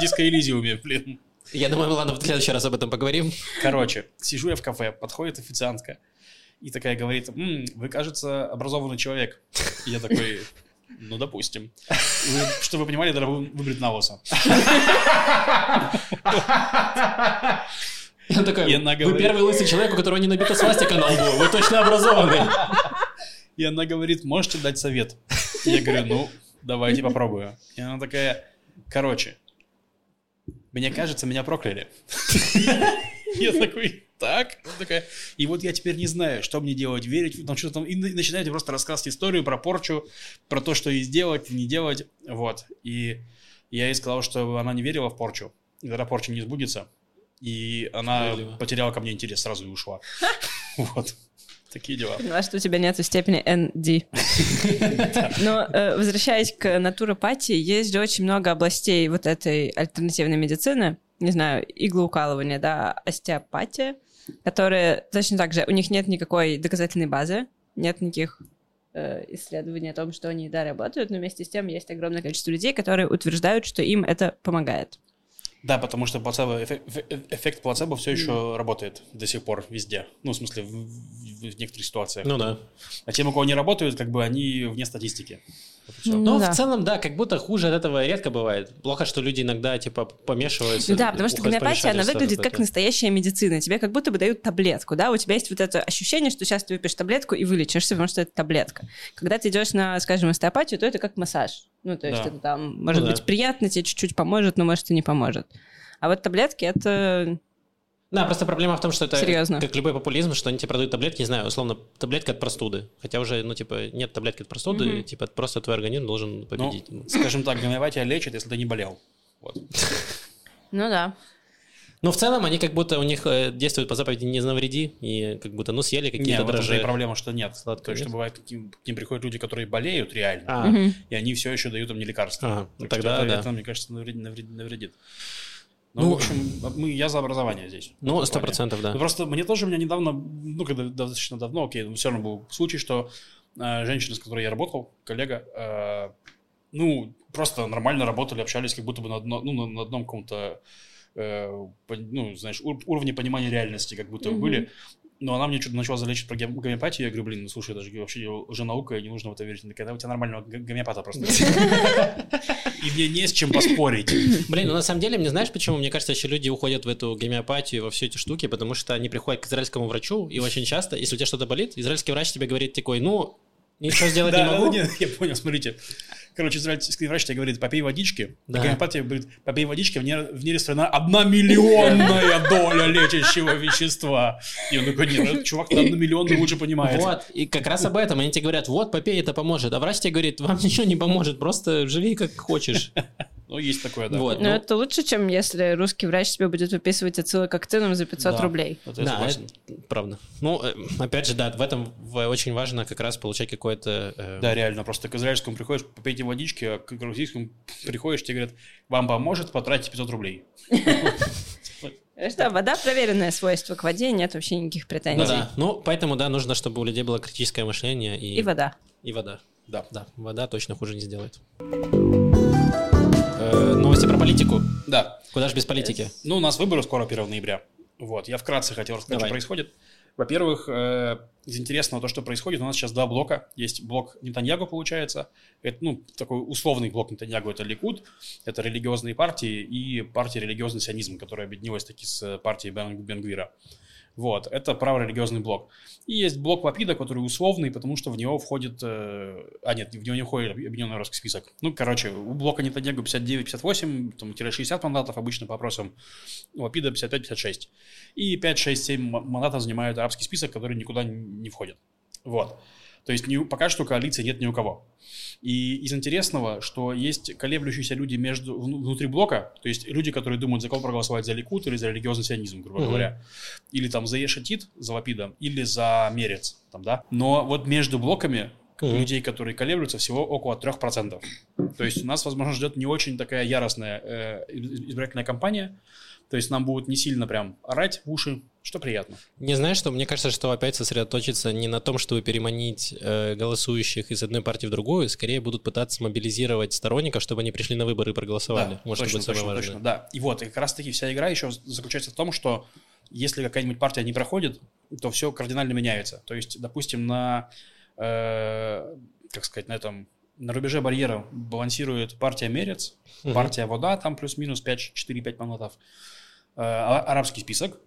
S2: Диско Элизиуме, блин.
S1: Я думаю, ладно, в следующий раз об этом поговорим.
S2: Короче, сижу я в кафе, подходит официантка и такая говорит, «М, вы, кажется, образованный человек. И я такой, ну, допустим. Вы, чтобы вы понимали, надо вы- выбрить на
S1: он такой,
S2: И она
S1: вы
S2: говорит-
S1: первый лысый человек, у которого не набита свастика на лбу, вы точно образованный.
S2: И она говорит, можете дать совет? Я говорю, ну, давайте попробую. И она такая, короче, мне кажется, меня прокляли. Я такой, так? Такая, и вот я теперь не знаю, что мне делать, верить, там что-то там, и на- начинаете просто рассказывать историю про порчу, про то, что ей сделать, не делать, вот. И я ей сказал, что она не верила в порчу, и тогда порча не сбудется. И она
S1: Справедливо.
S2: потеряла ко мне интерес сразу и ушла. Вот. Такие дела.
S3: Поняла, что у тебя нет степени ND. Но э, возвращаясь к натуропатии, есть же очень много областей вот этой альтернативной медицины. Не знаю, иглоукалывание, да, остеопатия, которые точно так же, у них нет никакой доказательной базы, нет никаких э, исследований о том, что они, да, работают, но вместе с тем есть огромное количество людей, которые утверждают, что им это помогает.
S2: Да, потому что плацебо, эффект, плацебо все еще работает до сих пор везде. Ну, в смысле, в, в- некоторых ситуациях.
S1: Ну да.
S2: А те, у кого не работают, как бы они вне статистики. Всё.
S3: Ну
S1: Но
S3: да.
S1: в целом, да, как будто хуже от этого редко бывает. Плохо, что люди иногда, типа, помешиваются.
S3: Да, потому что гомеопатия, она выглядит как настоящая медицина. Тебе как будто бы дают таблетку, да? У тебя есть вот это ощущение, что сейчас ты выпьешь таблетку и вылечишься, потому что это таблетка. Когда ты идешь на, скажем, остеопатию, то это как массаж. Ну, то есть
S2: Да.
S3: это там, может
S1: Ну да.
S3: быть, приятно, тебе чуть-чуть поможет, но может и не поможет. А вот таблетки это...
S1: Да, просто проблема в том, что это
S3: Серьезно.
S1: как любой популизм, что они тебе продают таблетки, не знаю, условно, таблетка от простуды. Хотя уже, ну, типа, нет таблетки от простуды,
S3: Мгм.
S1: типа, просто твой организм должен
S2: Ну,
S1: победить.
S2: скажем так, гомеопатия лечит, если ты не болел. Вот.
S3: Ну да.
S1: Но в целом они как будто у них э, действуют по заповеди «не навреди», и как будто, ну, съели какие-то дрожжи.
S2: проблема, что нет.
S1: Сладкое,
S2: То есть,
S1: нет?
S2: что бывает, к ним, к ним приходят люди, которые болеют реально,
S1: А,
S2: и они все еще дают им не лекарства.
S1: Ну
S2: Так что
S1: тогда
S2: это,
S1: да.
S2: это, мне кажется, навредит. навредит, навредит. Ну,
S1: Ну,
S2: в общем, мы, я за образование здесь.
S1: Ну, сто процентов, да.
S2: Ну, просто мне тоже, у меня недавно, ну, когда достаточно давно, окей, но все равно был случай, что э, женщина, с которой я работал, коллега, э, ну, просто нормально работали, общались, как будто бы на, одно- ну, на, на одном каком-то, э, ну, знаешь, ур- уровне понимания реальности, как будто бы
S3: Мгм.
S2: были. Но она мне что-то начала залечить про гом- гомеопатию, я говорю, блин, ну, слушай, это же вообще уже наука, и не нужно в это верить. Она такая, «Да у тебя нормального гомеопата просто. И мне не с чем поспорить.
S1: Блин, ну на самом деле, мне знаешь почему? Мне кажется, еще люди уходят в эту гомеопатию, во все эти штуки, потому что они приходят к израильскому врачу, и очень часто, если у тебя что-то болит, израильский врач тебе говорит такой, ну, ничего сделать не могу.
S2: нет, я понял, смотрите. Короче, израильский врач тебе говорит, попей водички.
S1: Да.
S2: А гомеопатия говорит, попей водички, в ней, в ней растворена одна миллионная доля лечащего вещества. И он такой, нет, чувак на одну миллионную лучше понимает.
S1: Вот, и как раз об этом. Они тебе говорят, вот, попей, это поможет. А врач тебе говорит, вам ничего не поможет, просто живи как хочешь.
S2: Ну, есть такое, да.
S1: Вот.
S3: Но
S1: Ну,
S3: это лучше, чем если русский врач тебе будет выписывать ацилококтином за 500
S2: Да.
S3: рублей.
S2: Это я
S1: Да,
S2: согласен.
S1: это правда. Ну, э, опять же, да, в этом очень важно как раз получать какое-то... э,
S2: Да, реально, просто к израильскому приходишь, попейте водички, а к российскому приходишь, тебе говорят, вам поможет, потратите 500 рублей.
S3: Что, вода проверенное свойство к воде, нет вообще никаких
S1: Ну
S3: претензий.
S1: да, ну, поэтому, да, нужно, чтобы у людей было критическое мышление и...
S3: И вода.
S1: И вода.
S2: Да.
S1: Да, вода точно хуже не сделает. Э, новости про политику.
S2: Да.
S1: Куда же без политики?
S2: Ну, у нас выборы скоро 1 ноября. Вот, я вкратце хотел рассказать,
S1: Давай.
S2: что происходит. Во-первых, э, из интересного то, что происходит, у нас сейчас два блока. Есть блок Нетаньягу, получается. Это, ну, такой условный блок Нетаньягу, это Ликуд, это религиозные партии и партия религиозный сионизм, которая объединилась таки с партией Бен, Бенгвира. Вот, это праворелигиозный блок. И есть блок Лапида, который условный, потому что в него входит... э, а, нет, в него не входит объединенный русский список. Ну, короче, у блока Нетаньягу 59-58, там, тире 60 мандатов обычно по опросам, у Лапида 55-56. И 5-6-7 м- мандатов занимает арабский список, который никуда не входит. Вот. То есть ни пока что коалиции нет ни у кого. И из интересного, что есть колеблющиеся люди между, вну- внутри блока, то есть люди, которые думают, за кого проголосовать, за Ликут или за религиозный сионизм, грубо
S1: Мгм.
S2: говоря. Или там за Ешатит, за Лапидом, или за Мерец, там, да. Но вот между блоками
S1: Мгм.
S2: людей, которые колеблются, всего около 3%. То есть у нас, возможно, ждет не очень такая яростная э, избирательная кампания. То есть нам будут не сильно прям орать в уши, что приятно.
S1: Не знаешь, что мне кажется, что опять сосредоточиться не на том, чтобы переманить э, голосующих из одной партии в другую, скорее будут пытаться мобилизировать сторонников, чтобы они пришли на выборы и проголосовали.
S2: Да,
S1: Может
S2: точно,
S1: быть, самое
S2: точно,
S1: важное.
S2: точно, да. И вот, и как раз-таки вся игра еще заключается в том, что если какая-нибудь партия не проходит, то все кардинально меняется. То есть, допустим, на, э, как сказать, на этом, на рубеже барьера балансирует партия Мерец,
S1: Мгм.
S2: партия Вода, там плюс-минус 5, 4-5 мандатов, э, а- арабский список,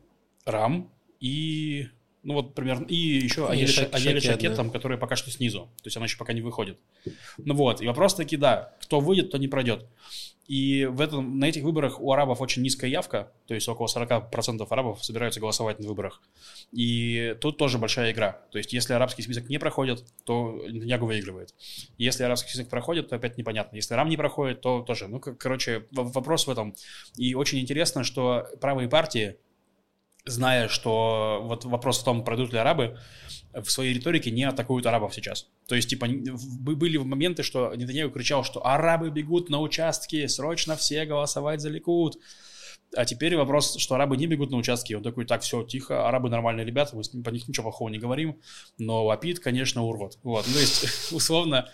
S2: РАМ и, ну вот, примерно, и еще
S1: И
S2: Аели
S1: Шак-
S2: Ша- Аели
S1: Шакет,
S2: Шакет,
S1: да.
S2: там, который пока что снизу, то есть она еще пока не выходит. Ну вот, и вопрос таки, да, кто выйдет, то не пройдет. И в этом, на этих выборах у арабов очень низкая явка, то есть около 40% арабов собираются голосовать на выборах. И тут тоже большая игра. То есть если арабский список не проходит, то Нетаньягу выигрывает. Если арабский список проходит, то опять непонятно. Если Рам не проходит, то тоже. Ну, короче, вопрос в этом. И очень интересно, что правые партии, зная, что вот вопрос в том, пройдут ли арабы, в своей риторике не атакуют арабов сейчас. То есть, типа, были моменты, что Нетаньяху кричал, что арабы бегут на участки, срочно все голосовать за Ликут. А теперь вопрос, что арабы не бегут на участки. Он такой, так, все, тихо, арабы нормальные ребята, мы с ним- по них ничего плохого не говорим, но Лапид, конечно, урод. Вот, ну, то есть, условно,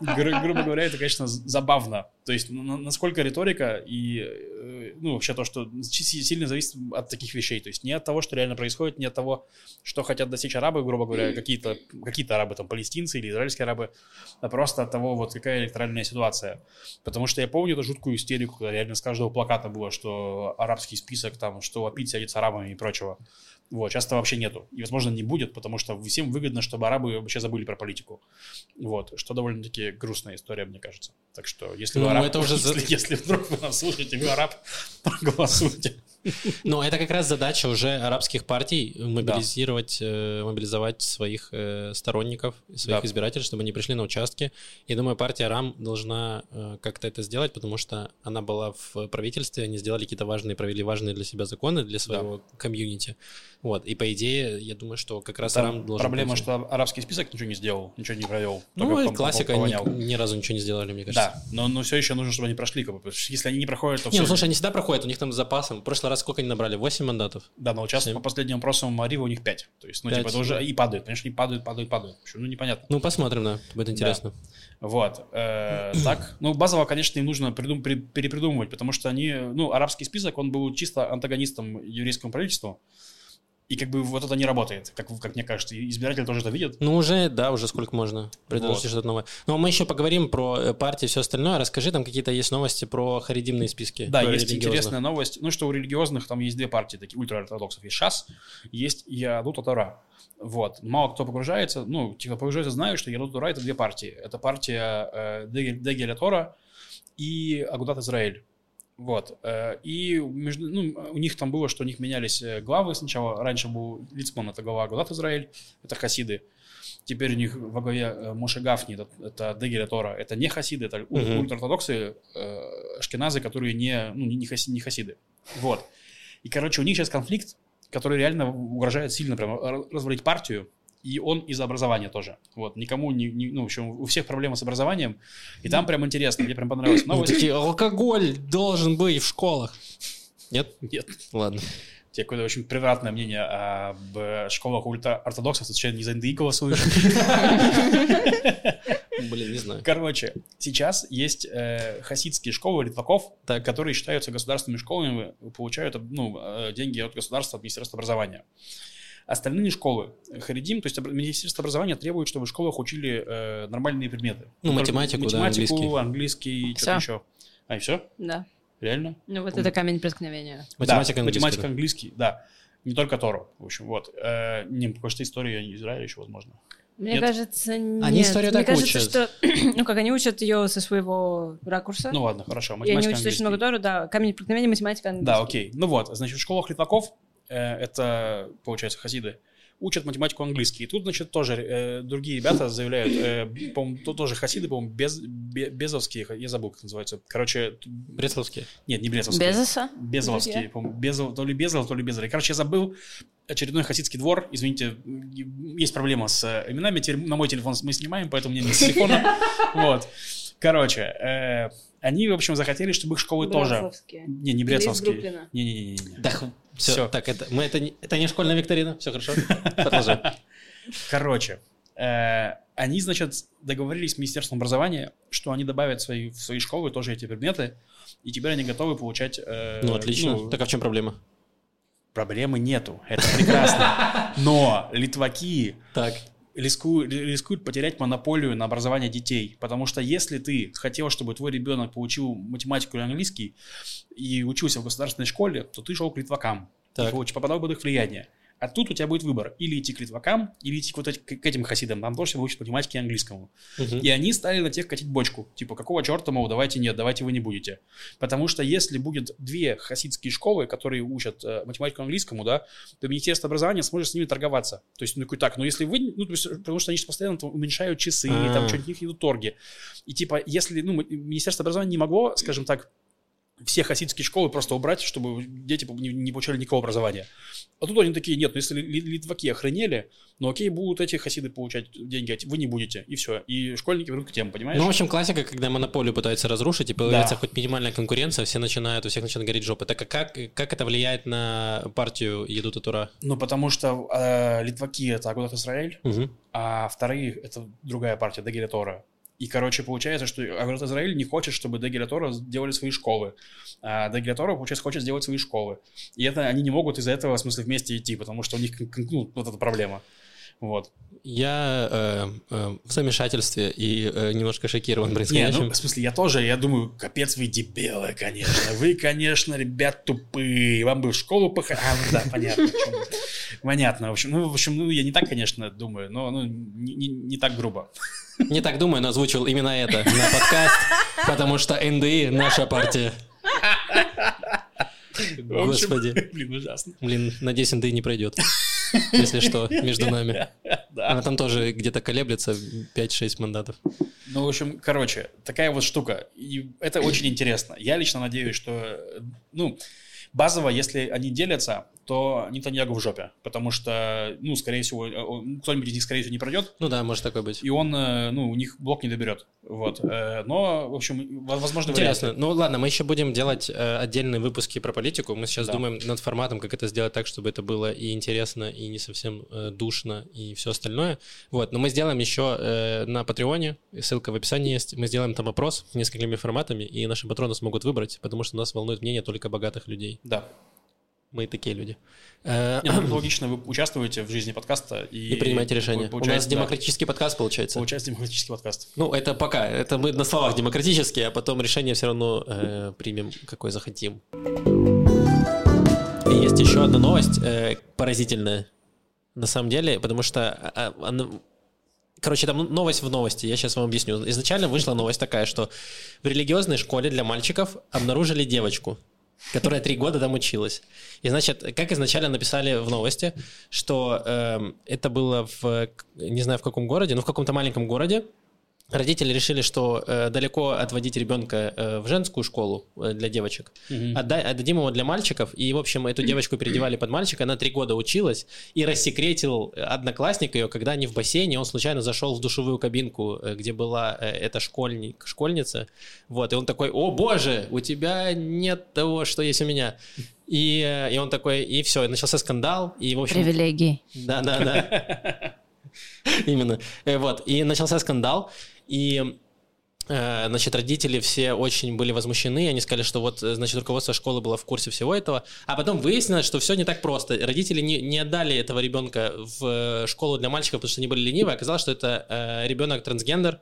S2: гру- грубо говоря, это, конечно, забавно. То есть, насколько риторика и, э, ну, вообще то, что сильно зависит от таких вещей. То есть, не от того, что реально происходит, не от того, что хотят достичь арабы, грубо говоря, какие-то какие арабы, там, палестинцы или израильские арабы, а просто от того, вот какая электоральная ситуация. Потому что я помню эту жуткую истерику, когда реально с каждого плаката было, что арабский список, там, что Лапид сядет с арабами и прочего. Вот, часто вообще нету. И, возможно, не будет, потому что всем выгодно, чтобы арабы вообще забыли про политику. Вот, что довольно-таки грустная история, мне кажется. Так что, если вы
S1: Ну,
S2: араб,
S1: это уже за-
S2: если, если вдруг вы нас слушаете, вы араб, проголосуйте.
S1: Ну, это как раз задача уже арабских партий мобилизировать, э, мобилизовать своих э, сторонников, своих
S2: Да.
S1: избирателей, чтобы они пришли на участки. Я думаю, партия РАМ должна э, как-то это сделать, потому что она была в правительстве, они сделали какие-то важные, провели важные для себя законы для своего комьюнити. Вот. И по идее, я думаю, что как раз
S2: Там
S1: РАМ должен...
S2: проблема,
S1: пойти.
S2: что арабский список ничего не сделал, ничего не провел.
S1: Ну,
S2: пом-
S1: классика, ни, ни разу ничего не сделали, мне кажется.
S2: Да, но, но все еще нужно, чтобы они прошли. Как бы, если они не проходят, то
S1: Не, ну слушай, они всегда проходят, у них там с запасом. В прошлый раз сколько они набрали? 8 мандатов?
S2: Да, но сейчас
S1: Семь.
S2: по последним опросам Марива у них 5. То есть, ну,
S1: Пять,
S2: типа, это уже
S1: да.
S2: и падает. Конечно, и падают, падают, падают. Общем, ну, непонятно.
S1: Ну, посмотрим, да, будет интересно.
S2: Вот. э, так, ну, базово, конечно, им нужно придум- при- перепридумывать, потому что они, ну, арабский список, он был чисто антагонистом еврейскому правительству. И как бы вот это не работает, как, как мне кажется. И избиратели тоже это видят.
S1: Ну, уже, да, уже сколько можно предложить
S2: Вот.
S1: что-то новое. Но мы еще поговорим про э, партии и все остальное. Расскажи, там какие-то есть новости про харидимные списки.
S2: Да, есть интересная новость. Ну, что у религиозных там есть две партии, такие ультраортодоксов. Есть ШАС, есть Ядут Тора. Вот. Мало кто погружается, ну, типа погружается, знают, что Ядут Тора это две партии. Это партия э, Дегеля Тора и Агудат Израиль. Вот. э, И между, ну, у них там было, что у них менялись э, главы сначала. Раньше был Лицман, это глава Агудат Израиль, это хасиды. Теперь у них во главе э, Моше Гафни, это, это Дегеля Тора. Это не хасиды, это
S1: Мгм.
S2: ультраортодоксы, э, ашкеназы, которые не, ну, не, хаси- не хасиды. Вот. И, короче, у них сейчас конфликт, который реально угрожает сильно прям развалить партию, и он из-за образования тоже. Вот, никому не, не- ну, в общем, у всех проблемы с образованием, и там прям интересно, мне прям понравилась
S1: Ну,
S2: новость.
S1: такие, алкоголь должен быть в школах. Нет?
S2: Нет.
S1: Ладно.
S2: У тебя какое-то очень превратное мнение об э, школах ультраортодоксов, случайно не за голосуешь?
S1: Блин, не знаю.
S2: Короче, сейчас есть э, хасидские школы литваков,
S1: Так.
S2: которые считаются государственными школами, получают ну, э, деньги от государства, от Министерства образования. Остальные школы Харидим, то есть Министерство образования требует, чтобы в школах учили э, нормальные предметы.
S1: Ну,
S2: Только
S1: математику, да,
S2: математику, английский, что-то еще. А, и все?
S3: Да.
S2: Реально?
S3: Ну вот
S2: Ум.
S3: это камень преткновения.
S1: Математика,
S2: да,
S1: английский,
S2: математика,
S1: да.
S2: английский, да. Не только Тору, в общем, вот. Э, не, потому что история Израиля еще, возможно.
S3: Мне
S2: Нет?
S3: кажется, нет.
S1: Они историю
S3: Мне
S1: так
S3: кажется,
S1: учат.
S3: что, ну как они учат ее со своего ракурса.
S2: Ну ладно, хорошо.
S3: и они
S2: Математика,
S3: учат очень
S2: английский.
S3: много Тору, да. Камень преткновения, математика, английский.
S2: Да, окей. Ну вот, значит, в школах литваков, это, получается, хасиды, учат математику английский. И тут, значит, тоже э, другие ребята заявляют, э, по-моему, тут тоже хасиды, по-моему, без, бе- безовские, я забыл, как называется. Короче,
S1: Брецловские.
S2: нет, не брезовские.
S3: Безоса?
S2: Безовские,
S3: Друзья?
S2: по-моему, Безов, то ли Безов, то ли Безов. Короче, я забыл очередной хасидский двор. Извините, есть проблема с э, именами. Теперь на мой телефон мы снимаем, поэтому мне не с телефона. Вот. Короче, э, они, в общем, захотели, чтобы их школы тоже... Не, не брецовские. Не-не-не.
S1: Да, все.
S2: Всё.
S1: Так, это, мы, это, не, это не школьная викторина. Все хорошо. Продолжай.
S2: Короче, э, они, значит, договорились с Министерством образования, что они добавят в свои, в свои школы тоже эти предметы, и теперь они готовы получать... э,
S1: Ну, отлично.
S2: ну,
S1: Так а в чем проблема?
S2: Проблемы нету, это прекрасно. Но литваки
S1: Так.
S2: Рискуют, рискуют потерять монополию на образование детей. Потому что если ты хотел, чтобы твой ребенок получил математику или английский и учился в государственной школе, то ты шел к литвакам.
S1: Так.
S2: Получ- попадал под их влияние. А тут у тебя будет выбор. Или идти к литвакам, или идти к, вот эти- к этим хасидам. Там тоже выучат математике и английскому.
S1: Мгм.
S2: И они стали на тех катить бочку. Типа, какого черта, мол, давайте нет, давайте вы не будете. Потому что если будет две хасидские школы, которые учат э, математику и английскому, да, то Министерство образования сможет с ними торговаться. То есть, ну, такой, так, ну, если вы, ну, то есть, потому что они же постоянно там уменьшают часы,
S1: А.
S2: там что-нибудь у них идут торги. И типа, если, ну, Министерство образования не могло, скажем так, все хасидские школы просто убрать, чтобы дети не, получали никакого образования. А тут они такие, нет, ну если ли- литваки охренели, ну окей, будут эти хасиды получать деньги, а вы не будете, и все. И школьники вернут к тем, понимаешь?
S1: Ну, в общем, классика, когда монополию пытаются разрушить, и появляется
S2: Да.
S1: хоть минимальная конкуренция, все начинают, у всех начинает гореть жопа. Так а как, как это влияет на партию Едут от Ура?
S2: Ну, потому что э, литваки это Агудат Израиль,
S1: Мгм.
S2: а вторые это другая партия, Дегеля Тора. И, короче, получается, что Агудат Израиль не хочет, чтобы Дегеля Тора делали свои школы. А Дегеля Тора, получается, хочет сделать свои школы. И это они не могут из-за этого, в смысле, вместе идти, потому что у них ну, вот эта проблема. Вот.
S1: Я э, э, в замешательстве и э, немножко шокирован
S2: Не,
S1: происходящим.
S2: ну, в смысле, я тоже, я думаю, капец, вы дебилы, конечно. Вы, конечно, ребят тупые. Вам бы в школу походить. А, ну да, понятно. Понятно. В общем, ну, в общем, ну, я не так, конечно, думаю, но ну, не, не- не так грубо.
S1: Не так думаю, но озвучил именно это на подкаст, потому что НДИ — наша партия. Господи.
S2: Блин, ужасно.
S1: Блин, надеюсь, НДИ не пройдет. Если что, между нами. Она там тоже где-то колеблется 5-6 мандатов.
S2: Ну, в общем, короче, такая вот штука. И это очень интересно. Я лично надеюсь, что, ну, базово, если они делятся, то Нетаньягу в жопе. Потому что, ну, скорее всего, э, он- кто-нибудь из них, скорее всего, не пройдет.
S1: Ну да, может такое быть.
S2: И он, э, ну, у них блок не доберет. Вот. Э, Но, в общем, возможно,
S1: Интересно.
S2: варианты.
S1: Ну ладно, мы еще будем делать отдельные выпуски про политику. Мы сейчас
S2: Да.
S1: думаем над форматом, как это сделать так, чтобы это было и интересно, и не совсем душно, и все остальное. Вот, но мы сделаем еще на Патреоне, ссылка в описании есть, мы сделаем там опрос несколькими форматами, и наши патроны смогут выбрать, потому что нас волнует мнение только богатых людей.
S2: Да.
S1: Мы такие люди. Э,
S2: Не, ну, логично, вы участвуете в жизни подкаста и...
S1: И принимайте решения. У нас
S2: да,
S1: демократический подкаст получается.
S2: Получается демократический подкаст.
S1: Ну, это пока. Это мы на словах демократические, а потом решение все равно э, примем, какое захотим. И есть еще одна новость э, поразительная. На самом деле, потому что... а, а, она- Короче, там новость в новости, я сейчас вам объясню. Изначально вышла новость такая, что в религиозной школе для мальчиков обнаружили девочку, которая три года там училась. И, значит, как изначально написали в новости, что эм, это было в, не знаю в каком городе, но в каком-то маленьком городе, Родители решили, что э, далеко отводить ребенка э, в женскую школу э, для девочек. Отда- отдадим его для мальчиков. И, в общем, эту девочку переодевали под мальчика. Она три года училась. И рассекретил одноклассник ее, когда они в бассейне. Он случайно зашел в душевую кабинку, э, где была э, эта школьник, школьница. Вот. И он такой, о боже, у тебя нет того, что есть у меня. И, э, и он такой, и все, и начался скандал. И, в общем,
S3: Привилегии.
S1: да, да, да. Именно. Э, Вот. И начался скандал. И э, Значит, родители все очень были возмущены, они сказали, что вот, э, значит, руководство школы было в курсе всего этого, а потом выяснилось, что все не так просто. Родители не, не отдали этого ребенка в э, школу для мальчиков, потому что они были ленивы, оказалось, что это э, ребенок трансгендер,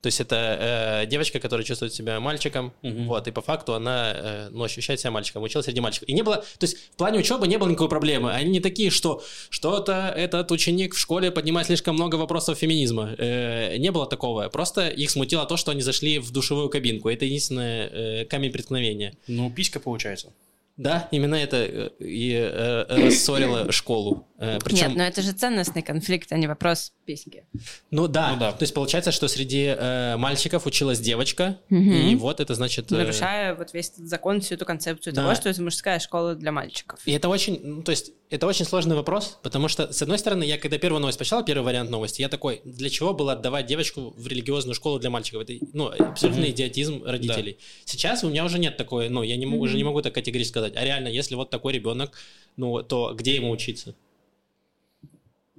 S1: то есть это э, девочка, которая чувствует себя мальчиком,
S2: Мгм.
S1: вот, и по факту она, э, ну, ощущает себя мальчиком, училась среди мальчиков. И не было, то есть в плане учебы не было никакой проблемы. Они не такие, что что-то этот ученик в школе поднимает слишком много вопросов феминизма. Э, не было такого. Просто их смутило то, что они зашли в душевую кабинку. Это единственное э, камень преткновения.
S2: Ну, писька получается.
S1: Да, именно это э, и э, рассорило школу. Э, причем,
S3: Нет, но это же ценностный конфликт, а не вопрос письки.
S1: ну, да,
S2: Ну да.
S1: то есть получается, что среди э, мальчиков училась девочка,
S3: Мгм.
S1: и вот это значит... э,
S3: Нарушая вот весь этот закон, всю эту концепцию
S1: Да.
S3: того, что это мужская школа для мальчиков.
S1: И это очень, ну, то есть, это очень сложный вопрос, потому что, с одной стороны, я когда первую новость почитал, первый вариант новости, я такой, для чего было отдавать девочку в религиозную школу для мальчиков? Это, ну, абсолютный
S2: Мгм.
S1: идиотизм родителей. Сейчас у меня уже нет такой, ну, я не могу, уже не могу так категорически сказать. А реально, если вот такой ребенок, ну, то где ему учиться?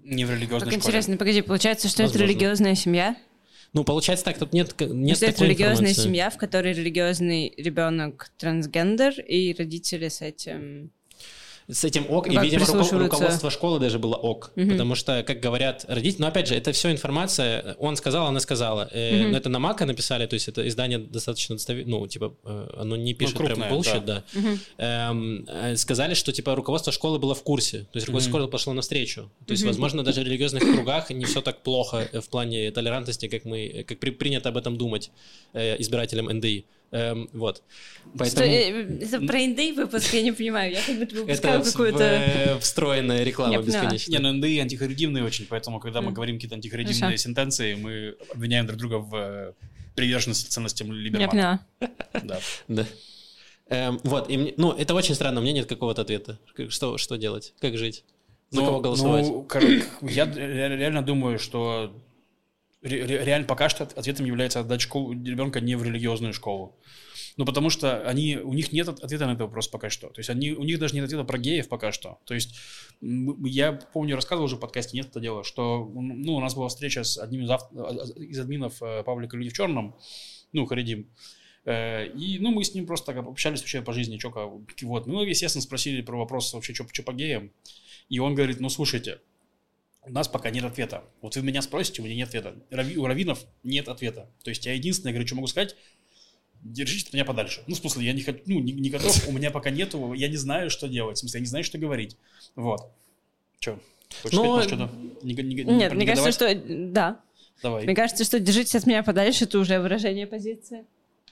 S2: Не в религиозной
S3: Так
S2: школе.
S3: интересно, погоди, получается, что это
S2: Возможно.
S3: религиозная семья?
S1: Ну, получается так, тут нет, нет
S3: Если это религиозная
S1: информации.
S3: семья, в которой религиозный ребенок трансгендер, и родители с этим...
S1: С этим ок, и,
S3: Как
S1: видимо, руко-
S3: прислушиваются?
S1: руководство школы даже было ок.
S3: Мгм.
S1: Потому что, как говорят родители, но опять же, это все информация, он сказал, она сказала. Э. Но это на Мака написали, то есть это издание достаточно достоверно, ну, типа, э, оно не пишет прям
S2: крупное,
S1: bullshit, да.
S3: Мгм.
S1: Эм, э, сказали, что, типа, руководство школы было в курсе, то есть руководство
S2: Мгм.
S1: школы пошло навстречу. То есть,
S3: Мгм.
S1: возможно, даже в религиозных кругах не все так плохо э, в плане толерантности, как мы, как при- принято об этом думать э, избирателям НДИ. Эм, вот.
S3: Что,
S1: Поэтому...
S3: э, это про инды выпуск, я не понимаю. Я как будто выпускаю какую-то...
S1: э, встроенная реклама
S3: Я
S1: бесконечная.
S2: Не, ну НДИ антихаридимные очень, поэтому, когда мы говорим какие-то антихаридимные
S3: Хорошо.
S2: сентенции, мы обвиняем друг друга в э, приверженности ценностям
S3: Я
S2: Либермана.
S3: поняла.
S2: Да.
S1: Да. Эм, вот, и мне- ну, это очень странно, у меня нет какого-то ответа. Что, что делать? Как жить? За
S2: Ну,
S1: кого голосовать?
S2: ну, кор- я ре- реально думаю, что реально пока что от- ответом является отдать ребенка не в религиозную школу. Ну, потому что они, у них нет от- ответа на этот вопрос пока что. То есть они, у них даже нет ответа про геев пока что. То есть я помню, рассказывал уже в подкасте, нет это дело, что ну, у нас была встреча с одним из, ав- из админов э, паблика «Люди в черном», ну, Харидим. Э, И, ну, мы с ним просто так общались вообще по жизни, чё как. Вот. Ну, естественно, спросили про вопрос вообще, что по геям. И он говорит, ну, слушайте, у нас пока нет ответа. Вот вы меня спросите, у меня нет ответа. Рави- У раввинов нет ответа. То есть я единственное, говорю, что могу сказать, держите от меня подальше. Ну, в смысле, я не, хочу, ну, не, не готов, у меня пока нету, я не знаю, что делать. В смысле, я не знаю, что говорить. Вот. Че? Хочешь
S1: Ну,
S2: сказать, что-то? Не, не- не-
S3: Нет, мне кажется, что... Да.
S2: Давай.
S3: Мне кажется, что держитесь от меня подальше, это уже выражение позиции.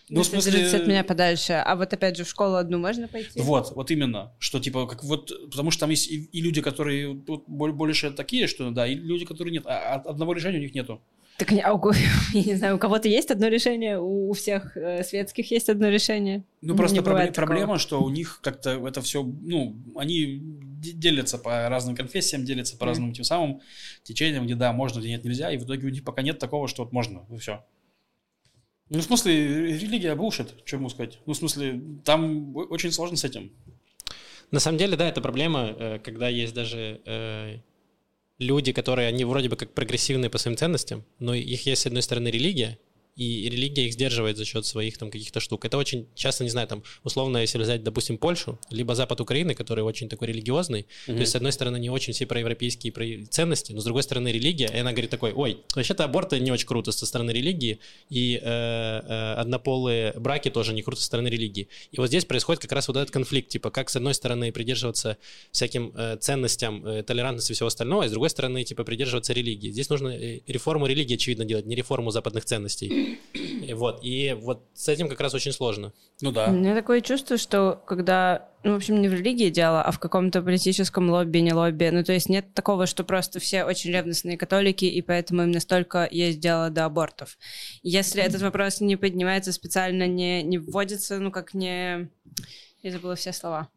S2: Ну, в
S3: Если
S2: смысле-
S3: держитесь от меня подальше. А вот опять же, в школу одну можно пойти?
S2: Вот, вот именно, что типа, как вот, потому что там есть и, и люди, которые вот, боль- больше такие, что да, и люди, которые нет, а от одного решения у них нету.
S3: Так не- а я не знаю, у кого-то есть одно решение, у, у всех э, светских есть одно решение.
S2: Ну, просто
S3: такого.
S2: проблема, что у них как-то это все, ну, они де- делятся по разным конфессиям, делятся по
S3: Мгм.
S2: разным тем самым течениям, где да, можно, где нет, нельзя, и в итоге у них пока нет такого, что вот можно, и все. Ну, в смысле, религия бушит, что ему сказать. Ну, в смысле, там очень сложно с этим.
S1: На самом деле, да, это проблема, э, когда есть даже э, люди, которые, они вроде бы как прогрессивные по своим ценностям, но их есть, с одной стороны, религия, и религия их сдерживает за счет своих там каких-то штук. Это очень часто, не знаю, там, условно, если взять, допустим, Польшу, либо запад Украины, который очень такой религиозный, то есть, с одной стороны, не очень все проевропейские про- ценности, но с другой стороны, религия, и она говорит такой, ой, вообще-то аборты не очень круто со стороны религии, и э, э, однополые браки тоже не круто со стороны религии. И вот здесь происходит как раз вот этот конфликт, типа, как с одной стороны придерживаться всяким э, ценностям, э, толерантности и всего остального, а с другой стороны, типа, придерживаться религии. Здесь нужно э, реформу религии, очевидно, делать, не реформу западных ценностей. И вот, и вот с этим как раз очень сложно.
S2: Ну
S3: У
S2: да.
S3: меня такое чувство, что когда, ну, в общем, не в религии дело, а в каком-то политическом лобби, не лобби, ну, то есть нет такого, что просто все очень ревностные католики, и поэтому им настолько есть дело до абортов. Если этот вопрос не поднимается специально, не, не вводится, ну, как не... Я забыла все слова.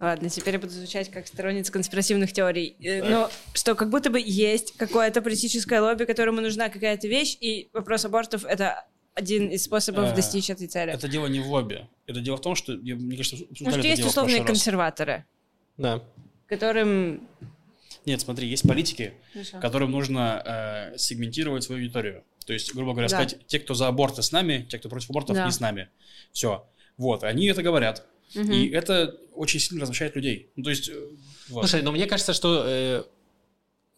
S3: Ладно, теперь я буду звучать как сторонница конспиративных теорий. Э, Но что как будто бы есть какое-то политическое лобби, которому нужна какая-то вещь, и вопрос абортов — это один из способов
S2: Э,
S3: достичь этой цели.
S2: Это дело не в лобби. Это дело в том, что, я- мне кажется,
S3: Может,
S2: это
S3: есть
S2: дело в
S3: условные консерваторы,
S1: Да.
S3: которым
S2: Нет, смотри, есть политики,
S3: Хорошо.
S2: которым нужно э, сегментировать свою аудиторию. То есть, грубо говоря,
S3: Да.
S2: сказать, те, кто за аборты с нами, те, кто против абортов,
S3: Да.
S2: не с нами. Все. Вот, они это говорят.
S3: Мгм.
S2: И это очень сильно размещает людей. Ну, то есть, э, вот.
S1: Слушай, ну мне кажется, что... э,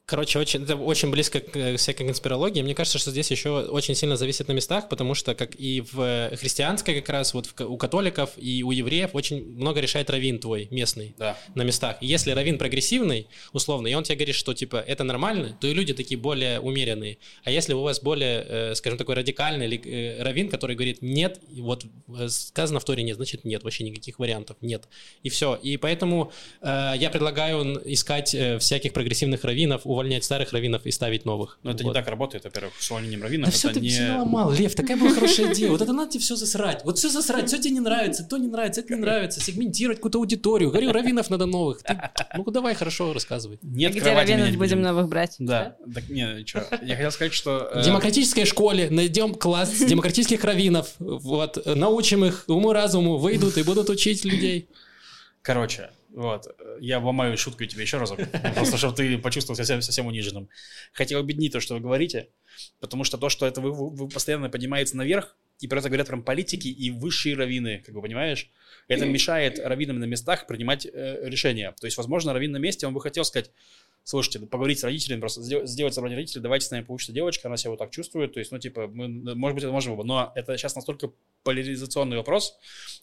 S1: Короче, очень, это очень близко к э, всякой конспирологии. Мне кажется, что здесь еще очень сильно зависит на местах, потому что, как и в э, христианской как раз, вот в у католиков и у евреев очень много решает раввин твой местный
S2: да.
S1: на местах. И Если раввин прогрессивный, условно, и он тебе говорит, что типа это нормально, то и люди такие более умеренные. А если у вас более, э, скажем, такой радикальный или, раввин, который говорит нет, вот сказано в Торе нет, значит нет, вообще никаких вариантов, нет. И все. И поэтому э, я предлагаю искать всяких прогрессивных раввинов, увольнять старых раввинов и ставить новых.
S2: Но это
S1: Вот.
S2: не так работает, во-первых, с увольнением раввинов.
S1: Да
S2: это
S1: все ты
S2: не...
S1: все наломал, Лев, такая была хорошая идея. Вот это надо тебе все засрать. Вот все засрать, все тебе не нравится, то не нравится, это не нравится. Сегментировать какую-то аудиторию. Говорю, раввинов надо новых. Ты- ну давай, хорошо, рассказывай.
S2: Нет
S3: Где раввинов будем новых брать?
S2: Да, так не, что. Я хотел сказать, что... э,
S1: В демократической школе найдем класс демократических раввинов. Вот, научим их уму-разуму, выйдут и будут учить людей.
S2: Короче, вот, я ломаю шутку тебе еще разок, просто чтобы ты почувствовал совсем, совсем униженным. Хотел объединить то, что вы говорите, потому что то, что это вы- вы постоянно поднимается наверх, и про это говорят прям политики и высшие раввины, как бы понимаешь, это мешает раввинам на местах принимать э, решения. То есть, возможно, раввин на месте, он бы хотел сказать, слушайте, поговорить с родителями, просто сдел- сделать собрание родителей, давайте с нами получится девочка, она себя вот так чувствует, то есть, ну, типа, мы, может быть, это можем, было, но это сейчас настолько поляризационный вопрос,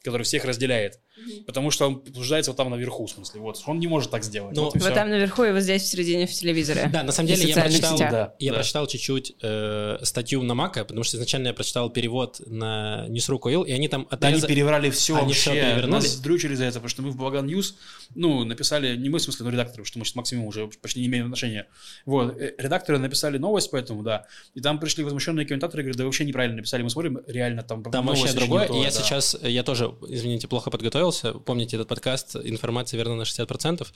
S2: который всех разделяет, потому что он обсуждается вот там наверху, в смысле, вот, он не может так сделать.
S1: Ну,
S2: вот
S3: Вот там наверху и вот здесь в середине в телевизоре.
S1: Да, на самом деле я прочитал.
S2: Да,
S1: я
S2: да.
S1: прочитал чуть-чуть э, статью на Мака, потому что изначально я прочитал перевод на Newsru.ил, и они там
S2: Да они переврали все
S1: Они
S2: вообще.
S1: всё перевернули?
S2: Нас дрючили за это, потому что мы в Балаган News, ну, написали, не мы, в смысле, но редакторы, потому что мы с Максимом уже почти не имеем отношения. Вот, э, редакторы написали новость по этому, да, и там пришли возмущенные комментаторы говорят, да вы вообще неправильно написали, мы смотрим, реально там
S1: Там вообще другое.
S2: то,
S1: я
S2: да.
S1: сейчас, я тоже, извините, плохо подготовился. Помните этот подкаст «Информация верна на 60%».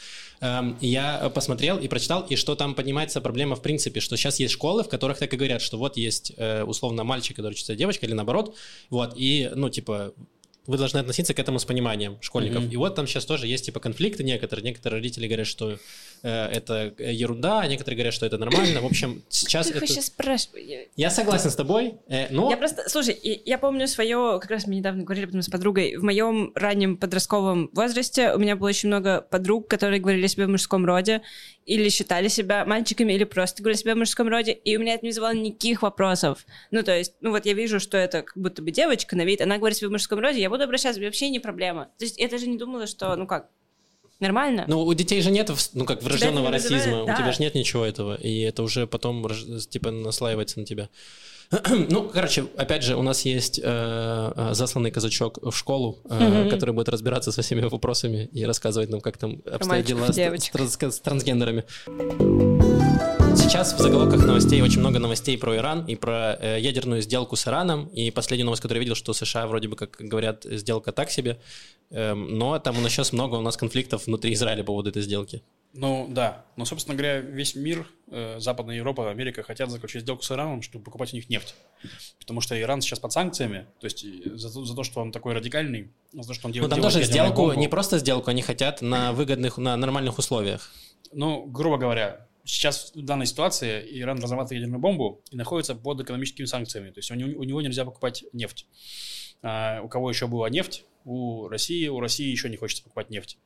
S1: Эм, Я посмотрел и прочитал, и что там поднимается проблема в принципе, что сейчас есть школы, в которых так и говорят, что вот есть э, условно мальчик, который учится девочка, или наоборот, вот, и, ну, типа, вы должны относиться к этому с пониманием школьников.
S2: Мгм.
S1: И вот там сейчас тоже есть типа конфликты некоторые. Некоторые родители говорят, что э, это ерунда, а некоторые говорят, что это нормально. В общем, сейчас
S3: Ты
S1: это...
S3: вообще спрашиваешь?
S1: Я согласен с тобой, э, но...
S3: Я просто, слушай, я помню свое, как раз мы недавно говорили потом с подругой, в моем раннем подростковом возрасте у меня было очень много подруг, которые говорили о себе в мужском роде, или считали себя мальчиками, или просто говорили о себе в мужском роде, и у меня это не вызывало никаких вопросов. Ну, то есть, ну вот я вижу, что это как будто бы девочка на вид, она говорит о себе в мужском роде, я буду обращаться, вообще не проблема. То есть я даже не думала, что, ну как, нормально.
S1: Ну, у детей же нет, ну, как врожденного расизма.
S3: да.
S1: У тебя же нет ничего этого. И это уже потом, типа, наслаивается на тебя. Ну, короче, опять же, у нас есть э, э, засланный казачок в школу, э,
S3: Мгм.
S1: который будет разбираться со всеми вопросами и рассказывать нам, как там обстоят дела с, с с трансгендерами. Сейчас в заголовках новостей очень много новостей про Иран и про э, ядерную сделку с Ираном. И последняя новость, которую я видел, что США вроде бы, как говорят, сделка так себе. Эм, но там у нас сейчас много у нас конфликтов внутри Израиля по поводу этой сделки.
S2: Ну, да. Но, собственно говоря, весь мир, э, Западная Европа, Америка хотят заключить сделку с Ираном, чтобы покупать у них нефть. Потому что Иран сейчас под санкциями, то есть за, то- за то, что он такой радикальный, за то, что он
S1: Ну,
S2: делает...
S1: там
S2: делает
S1: тоже сделку,
S2: бомбу.
S1: не просто сделку, они хотят на выгодных, на нормальных условиях.
S2: Ну, грубо говоря, сейчас в данной ситуации Иран разрабатывает ядерную бомбу и находится под экономическими санкциями. То есть у него, у него нельзя покупать нефть. А у кого еще была нефть? У России. У России еще не хочется покупать нефть.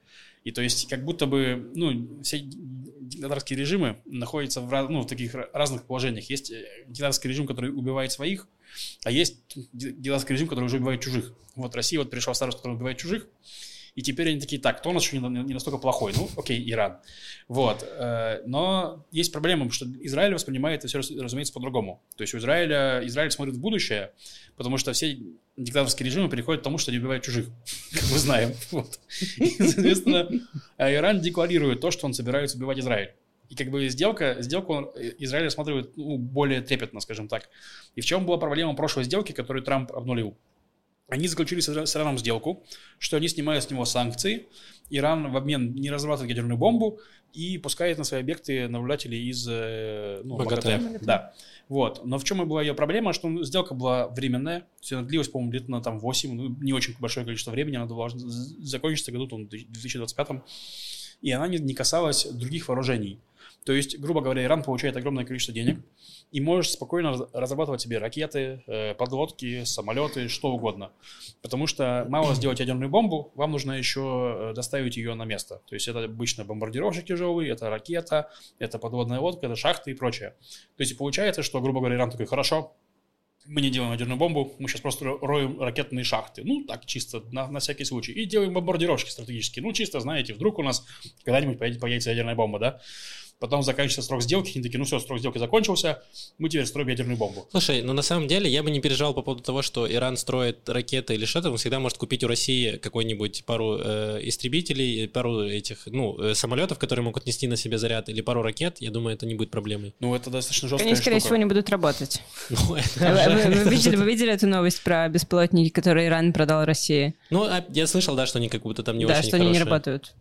S2: И то есть как будто бы, ну, все диктаторские режимы находятся в, ну, в таких ра- разных положениях. Есть э, диктаторский режим, который убивает своих, а есть ди- диктаторский режим, который уже убивает чужих. Вот Россия вот пришла в старость, который убивает чужих, и теперь они такие, так, кто у нас еще не, не настолько плохой? Ну, окей, Иран. Вот. э, Но есть проблема, что Израиль воспринимает это все, разумеется, по-другому. То есть у Израиля, Израиль смотрит в будущее, потому что все диктаторские режимы переходят к тому, что они убивают чужих, как мы знаем. Вот. И, соответственно, а Иран декларирует то, что он собирается убивать Израиль. И как бы сделка, сделку э, Израиль рассматривает ну, более трепетно, скажем так. И в чем была проблема прошлой сделки, которую Трамп обнулил? Они заключили с Ира- с Ираном сделку, что они снимают с него санкции, Иран в обмен не разрабатывает ядерную бомбу и пускает на свои объекты наблюдателей из э, ну.
S1: МАГАТЭ.
S2: Да. Вот. Но в чем и была ее проблема, что сделка была временная, есть она длилась, по-моему, лет на там 8, ну, не очень большое количество времени, она должна закончиться году там, в 2025. и она не, не касалась других вооружений. То есть, грубо говоря, Иран получает огромное количество денег и может спокойно раз- разрабатывать себе ракеты, э, подлодки, самолеты, что угодно. Потому что мало сделать ядерную бомбу, вам нужно еще э, доставить ее на место. То есть это обычно бомбардировщик тяжелый, это ракета, это подводная лодка, это шахты и прочее. То есть получается, что, грубо говоря, Иран такой, хорошо, мы не делаем ядерную бомбу, мы сейчас просто ро- роем ракетные шахты. Ну, так, чисто, на, на всякий случай. И делаем бомбардировщики стратегические. Ну, чисто, знаете, вдруг у нас когда-нибудь появится, появится ядерная бомба, да? Потом заканчивается срок сделки, они такие, ну все, срок сделки закончился, мы теперь строим ядерную бомбу.
S1: Слушай, ну на самом деле я бы не переживал по поводу того, что Иран строит ракеты или что-то, он всегда может купить у России какой-нибудь пару э, истребителей, пару этих, ну, э, самолетов, которые могут нести на себе заряд, или пару ракет, я думаю, это не будет проблемой.
S2: Ну, это достаточно жесткая
S3: Они, скорее
S2: штука.
S3: всего, не будут работать.
S1: Ну,
S3: Вы, видели, эту новость про беспилотники, которые Иран продал России?
S1: Ну, а я слышал, да, что они как будто там не
S3: да,
S1: очень
S3: что они не работают.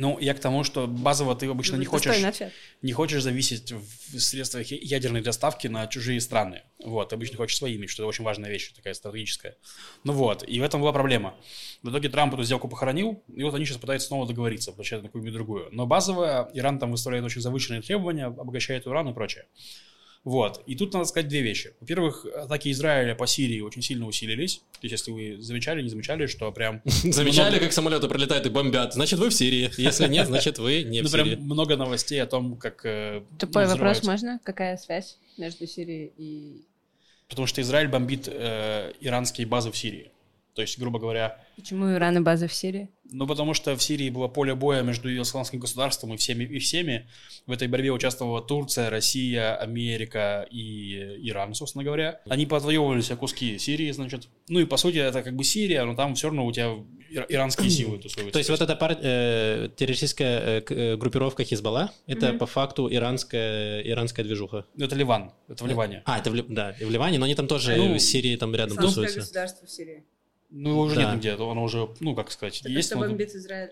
S2: Ну, я к тому, что базово ты обычно не хочешь,
S3: Достойный ответ.
S2: не хочешь зависеть в средствах ядерной доставки на чужие страны. Вот, обычно хочешь свои иметь, что это очень важная вещь, такая стратегическая. Ну вот, и в этом была проблема. В итоге Трамп эту сделку похоронил, и вот они сейчас пытаются снова договориться, получать на какую-нибудь другую. Но базово Иран там выставляет очень завышенные требования, обогащает уран и прочее. Вот. И тут надо сказать две вещи. Во-первых, атаки Израиля по Сирии очень сильно усилились. То есть, если вы замечали, не замечали, что прям...
S1: Замечали,
S2: много-
S1: как самолеты прилетают и бомбят? Значит, вы в Сирии. Если нет, значит, вы не
S2: Ну,
S1: в
S2: прям
S1: Сирии.
S2: много новостей о том, как... э,
S3: Тупой
S2: ну,
S3: вопрос можно? Какая связь между Сирией и...
S2: Потому что Израиль бомбит э, иранские базы в Сирии. То есть, грубо говоря,
S3: Почему у Ирана база в Сирии?
S2: Ну потому что в Сирии было поле боя между исламским государством и всеми, и всеми. В этой борьбе участвовала Турция, Россия, Америка и Иран, собственно говоря. Они подвоевывали себе куски Сирии, значит. Ну и по сути это как бы Сирия, но там все равно у тебя ир- иранские силы тусуются.
S1: То есть вот эта пар- э, террористическая э, э, группировка Хизбалла, это
S3: Мгм.
S1: по факту иранская, иранская движуха.
S2: Ну, Это Ливан, это в Ливане.
S1: А, это в, да, и в Ливане, но они там тоже
S2: Ну,
S1: в Сирии там рядом тусуются.
S3: государство в Сирии.
S2: Ну его уже
S1: Да.
S2: нет нигде, оно уже, ну как сказать, есть. но-
S3: Израиль?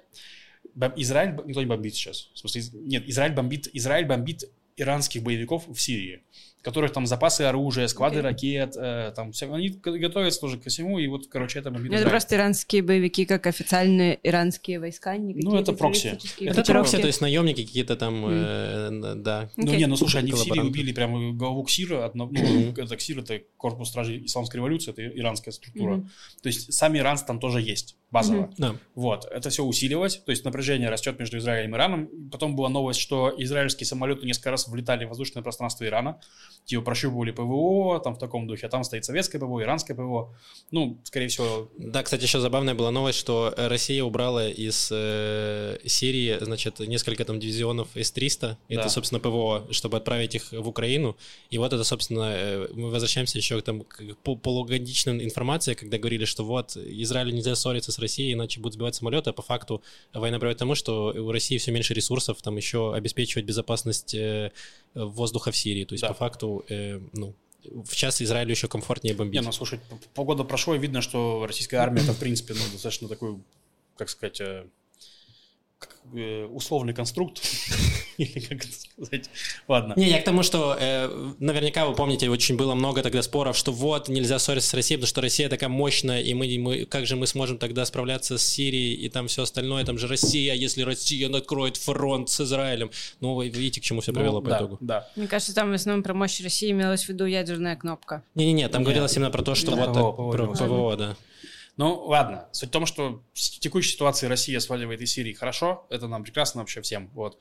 S2: Бом- Израиль никто не бомбит сейчас. В смысле, нет, Израиль бомбит, Израиль бомбит иранских боевиков в Сирии, у которых там запасы оружия, склады
S3: Окей.
S2: ракет, э, там все, они готовятся тоже ко всему, и вот, короче, это бомбит
S3: Ну, это просто иранские боевики, как официальные иранские войска, не
S2: Ну, это прокси.
S1: Это прокси, то есть наемники какие-то там, э, н- да.
S2: Ну,
S3: Окей.
S2: не, ну слушай, они в Сирии убили прямо главу КСИРа, одно, ну, это КСИР, это корпус стражей исламской революции, это иранская структура.
S3: Мгм.
S2: То есть сами иранцы там тоже есть, базово.
S3: Мгм.
S1: Да.
S2: Вот, это все усиливалось, то есть напряжение растет между Израилем и Ираном. Потом была новость, что израильские самолеты несколько раз влетали в воздушное пространство Ирана, типа прощупывали ПВО, там в таком духе, а там стоит советское ПВО, иранское ПВО. Ну, скорее всего,
S1: Да, кстати, еще забавная была новость, что Россия убрала из э, Сирии, значит, несколько там дивизионов С-300, это,
S2: Да.
S1: собственно, ПВО, чтобы отправить их в Украину. И вот это, собственно, э, мы возвращаемся еще к, там, к пол- полугодичной информации, когда говорили, что вот, Израилю нельзя ссориться с Россией, иначе будут сбивать самолеты, а по факту война приводит к тому, что у России все меньше ресурсов, там еще обеспечивать безопасность э, воздуха в Сирии. То есть,
S2: Да.
S1: по факту, э, ну, в час Израилю еще комфортнее бомбить.
S2: не, ну слушай, полгода прошло, и видно, что российская армия это, в принципе, ну, достаточно такой, как сказать, э, условный конструкт. Или как это сказать. Ладно.
S1: Не, я к тому, что э, наверняка вы помните, очень было много тогда споров, что вот нельзя ссориться с Россией, потому что Россия такая мощная, и мы, мы как же мы сможем тогда справляться с Сирией и там все остальное, там же Россия, если Россия откроет фронт с Израилем. Ну, вы видите, к чему все привело
S2: Ну,
S1: по
S2: да,
S1: итогу.
S2: Да.
S3: Мне кажется, там в основном про мощь России имелась в виду ядерная кнопка.
S1: Не-не-не, там
S2: Нет.
S1: говорилось именно про то, что
S2: Да,
S1: вот
S2: ПВО, ПВО имелось виду.
S1: ПВО, да.
S2: Ну, ладно. Суть в том, что в текущей ситуации Россия сваливает из Сирии хорошо. Это нам прекрасно вообще всем. Вот.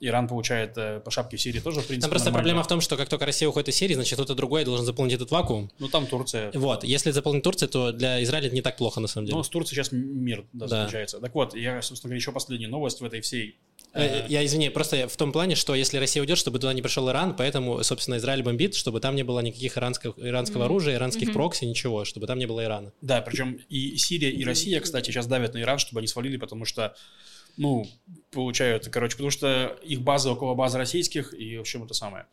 S2: Иран получает э, по шапке в Сирии тоже, в принципе,
S1: Там просто
S2: нормально.
S1: проблема в том, что как только Россия уходит из Сирии, значит, кто-то другой должен заполнить этот вакуум.
S2: Ну, там Турция.
S1: Вот, если заполнить Турцию, то для Израиля это не так плохо, на самом деле.
S2: Ну, с Турцией сейчас мир да,
S1: Да.
S2: заключается. Так вот, я, собственно говоря, еще последняя новость в этой всей...
S1: Э,
S2: э,
S1: Я извини, просто в том плане, что если Россия уйдет, чтобы туда не пришел Иран, поэтому, собственно, Израиль бомбит, чтобы там не было никаких иранских, иранского
S3: Мгм.
S1: оружия, иранских
S3: Мгм.
S1: прокси, ничего, чтобы там не было Ирана.
S2: Да, причем и Сирия, и Россия, кстати, сейчас давят на Иран, чтобы они свалили, потому что, ну, получают, короче, потому что их база около базы российских, и, в общем, это самое.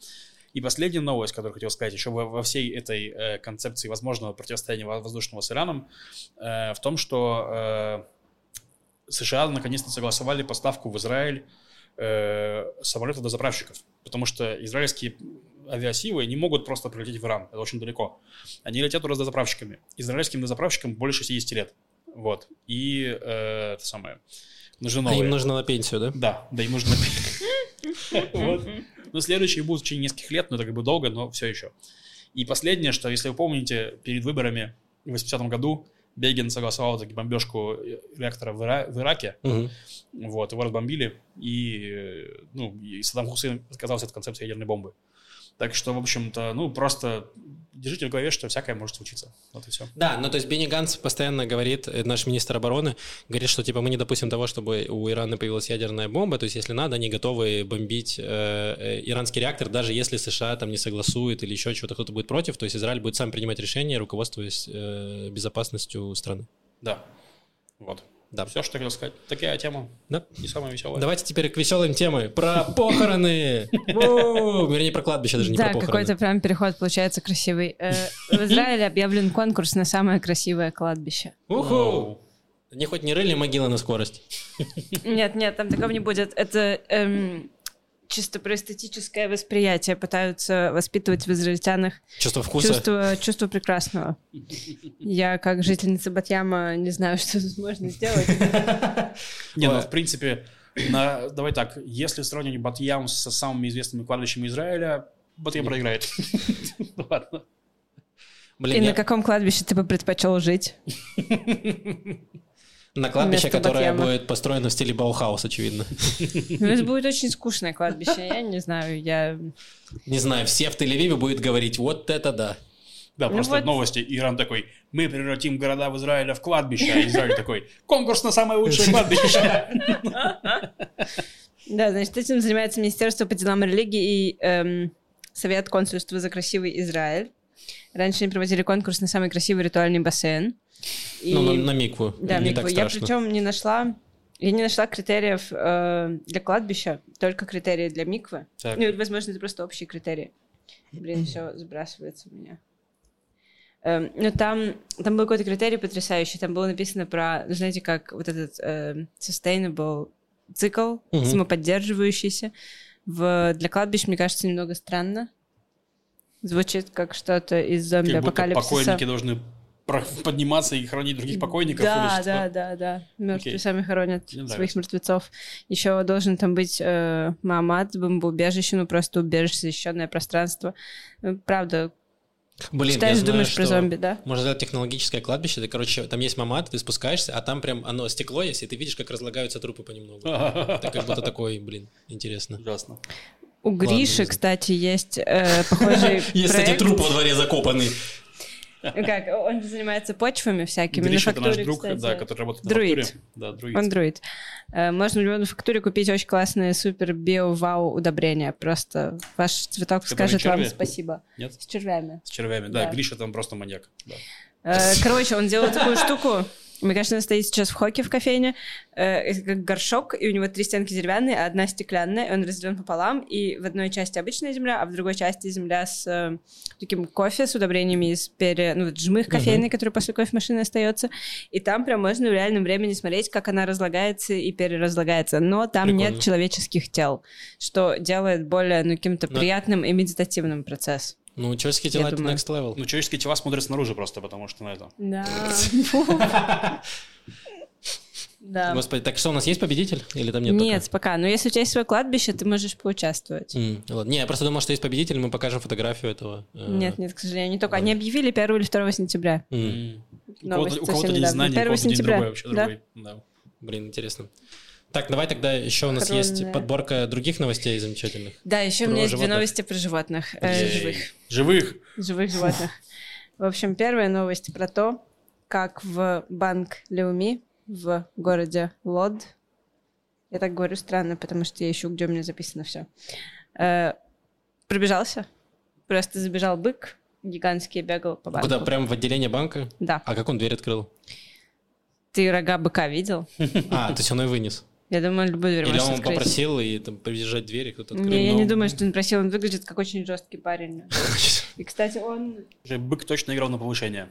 S2: И последняя новость, которую хотел сказать, еще во, во всей этой э, концепции возможного противостояния во- воздушного с Ираном, э, в том, что э, США наконец-то согласовали поставку в Израиль э, самолетов дозаправщиков, потому что израильские авиасилы не могут просто прилететь в Иран, это очень далеко. Они летят с дозаправщиками. Израильским дозаправщикам больше 60 лет. Вот. И э, это самое. Нужны
S1: А
S2: новые.
S1: им нужно на пенсию, да?
S2: Да, да, им нужно... Вот. Ну, следующие будут в течение нескольких лет, но это как бы долго, но все еще. И последнее, что, если вы помните, перед выборами в 80-м году Бегин согласовал таки бомбежку реактора в, Ира- в Ираке,
S1: Мгм.
S2: вот, его разбомбили, и, э, ну, и Саддам Хусейн отказался от концепции ядерной бомбы. Так что, в общем-то, ну, просто держите в голове, что всякое может случиться. Вот и все.
S1: Да, ну то есть Бенни Ганс постоянно говорит, э, наш министр обороны, говорит, что типа мы не допустим того, чтобы у Ирана появилась ядерная бомба, то есть если надо, они готовы бомбить э, э, иранский реактор, даже если США там не согласует или еще чего-то, кто-то будет против, то есть Израиль будет сам принимать решения, руководствуясь э, безопасностью страны.
S2: Да. Вот.
S1: Да.
S2: Все, что хотел сказать. Такая тема.
S1: Да.
S2: Не самая веселая.
S1: Давайте теперь к веселым темы. Про похороны! Вернее, про кладбище, даже не
S3: Да,
S1: про похороны.
S3: какой-то прям переход получается красивый. Э, В Израиле объявлен конкурс на самое красивое кладбище.
S1: Уху! Не хоть не рыли могилы на скорость.
S3: Нет, нет, там такого не будет. Это эм, чисто про эстетическое восприятие. Пытаются воспитывать в израильтянах
S1: Чувство вкуса.
S3: чувство, чувство прекрасного. Я, как жительница Батьяма, не знаю, что тут можно сделать.
S2: Не, ну, в принципе, давай так, если сравнивать Батьям со самыми известными кладбищами Израиля, Батьям проиграет. Ладно.
S1: Блин,
S3: И на каком кладбище ты бы предпочел жить?
S1: На кладбище, которое
S3: Батьяма.
S1: будет построено в стиле Баухаус, очевидно.
S3: Ну, это будет очень скучное кладбище. Я не знаю, я...
S1: Не знаю, все в Тель-Авиве будет говорить, вот это да.
S2: Да,
S3: Ну
S2: просто
S3: вот.
S2: новости. Иран такой, мы превратим города в Израиле в кладбище. А Израиль такой, конкурс на самое лучшее кладбище.
S3: Да, значит, этим занимается Министерство по делам религии и эм, Совет консульства за красивый Израиль. Раньше они проводили конкурс на самый красивый ритуальный бассейн. И-
S1: Ну, на, на микву.
S3: Да,
S1: не
S3: Микву.
S1: так
S3: я причем не нашла... Я не нашла критериев э, для кладбища, только критерии для миквы.
S2: Так.
S3: Ну, возможно, это просто общие критерии. Блин, все сбрасывается у меня. Эм, ну, там, там был какой-то критерий потрясающий. Там было написано про, ну, знаете, как вот этот эм, sustainable цикл,
S1: Мгм.
S3: самоподдерживающийся. В, для кладбищ, мне кажется, немного странно. Звучит как что-то из зомби-апокалипсиса.
S2: покойники должны подниматься и хранить других покойников. или
S3: Да,
S2: что?
S3: да, да, да. Мертвые
S2: Окей.
S3: сами хоронят
S2: Мне
S3: своих
S2: нравится.
S3: мертвецов. Еще должен там быть э, Мамад, бомбоубежище, ну просто убежище, защищенное пространство. Ну, Правда,
S1: Блин,
S3: читаешь,
S1: я знаю,
S3: думаешь про зомби, да?
S1: Можно сделать технологическое кладбище. Ты, короче, там есть мамат, ты спускаешься, а там прям оно стекло есть, и ты видишь, как разлагаются трупы понемногу. Это как будто такой, блин, интересно.
S2: Ужасно.
S3: У Гриши,
S1: Ладно,
S3: кстати, есть э, похожий
S1: Есть, кстати, труп во дворе закопанный.
S3: Как, он занимается почвами всякими,
S2: Гриша, это
S3: на
S2: наш друг,
S3: кстати.
S2: да, который работает
S3: Друид.
S2: на фактуре. Да, друид.
S3: Он друид. Э, Можно у него на фактуре купить очень классные супер био-вау удобрения. Просто ваш цветок
S2: Которые
S3: скажет вам спасибо.
S2: Нет?
S3: С червями.
S2: С червями. Да,
S3: Да.
S2: Гриша там просто маньяк. Да.
S3: Э, Короче, он делал такую штуку. Мне кажется, она стоит сейчас в хоке в кофейне. э, это как горшок, и у него три стенки деревянные, а одна стеклянная. и Он разделен пополам, и в одной части обычная земля, а в другой части земля с э, таким кофе, с удобрениями из пере... Ну, вот жмых кофейный, который после кофемашины остается. И там прям можно в реальном времени смотреть, как она разлагается и переразлагается. Но там
S1: Прикольно.
S3: нет человеческих тел, что делает более, ну, каким-то
S1: Но-
S3: приятным и медитативным процесс.
S1: Ну, человеческие тела — это
S3: думаю.
S1: next level.
S2: Ну, человеческие тела смотрят снаружи просто, потому что на это.
S3: Да. Да.
S1: Господи, так что, у нас есть победитель? Или там нет
S3: Нет, пока. Но если у тебя есть свое кладбище, ты можешь поучаствовать.
S1: ладно. Не, я просто думал, что есть победитель, мы покажем фотографию этого. э,
S3: Нет, нет, к сожалению, не только. Они объявили 1 или 2 сентября.
S2: У
S3: Новость
S2: кого-то, у кого-то день
S3: недавно.
S2: знаний, у
S3: 1
S2: кого-то день
S3: сентября,
S2: другой вообще другой. Да.
S1: Блин, интересно. Так, давай тогда еще у нас есть
S3: Коронная.
S1: подборка других новостей замечательных.
S3: Да, еще у меня есть две новости про животных. э, живых.
S2: Живых.
S3: Живых животных. В общем, первая новость про то, как в банк Леуми в городе Лод, я так говорю странно, потому что я ищу, где у меня записано все, пробежался. Просто забежал бык, гигантский, бегал по банку.
S1: Куда? Прям в отделение банка?
S3: Да.
S1: А как он дверь открыл?
S3: Ты рога быка видел?
S1: А, то есть он и вынес.
S3: Я думаю, любую дверь
S1: Или
S3: можешь
S1: он
S3: открыть.
S1: попросил и там приезжать дверь, и кто-то открыл.
S3: Не, я
S1: но-
S3: не думаю, что он просил. Он выглядит как очень жесткий парень. И, кстати, он...
S2: Бык точно играл на повышение.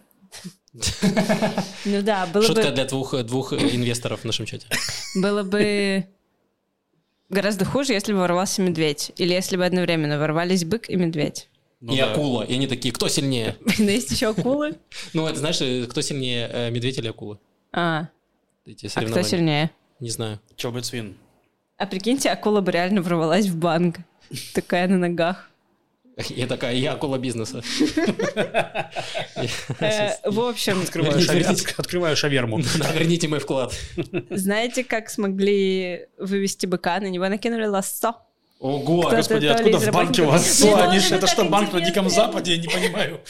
S3: Ну да, было
S1: Шутка
S3: бы,
S1: для двух, инвесторов в нашем чате.
S3: было бы гораздо хуже, если бы ворвался медведь. Или если бы одновременно ворвались бык и медведь.
S2: Ну
S1: и
S2: да.
S1: акула. И они такие, кто сильнее?
S3: Но есть еще акулы.
S1: Ну, это знаешь, э, кто сильнее, э, медведь или акула?
S3: А,
S1: Эти
S3: а кто сильнее?
S1: Не знаю.
S2: Чобит свин.
S3: А прикиньте, акула бы реально ворвалась в банк. Такая на ногах.
S1: Я такая, я акула бизнеса.
S3: Э, В общем,
S2: Открываю, шаверму.
S1: Верните мой вклад.
S3: знаете, как смогли вывести быка? На него накинули лассо.
S1: Ого,
S2: Господи, откуда в банке лассо? Они
S3: тоже
S2: ж- Это что, банк на. Диком Западе? Я не понимаю.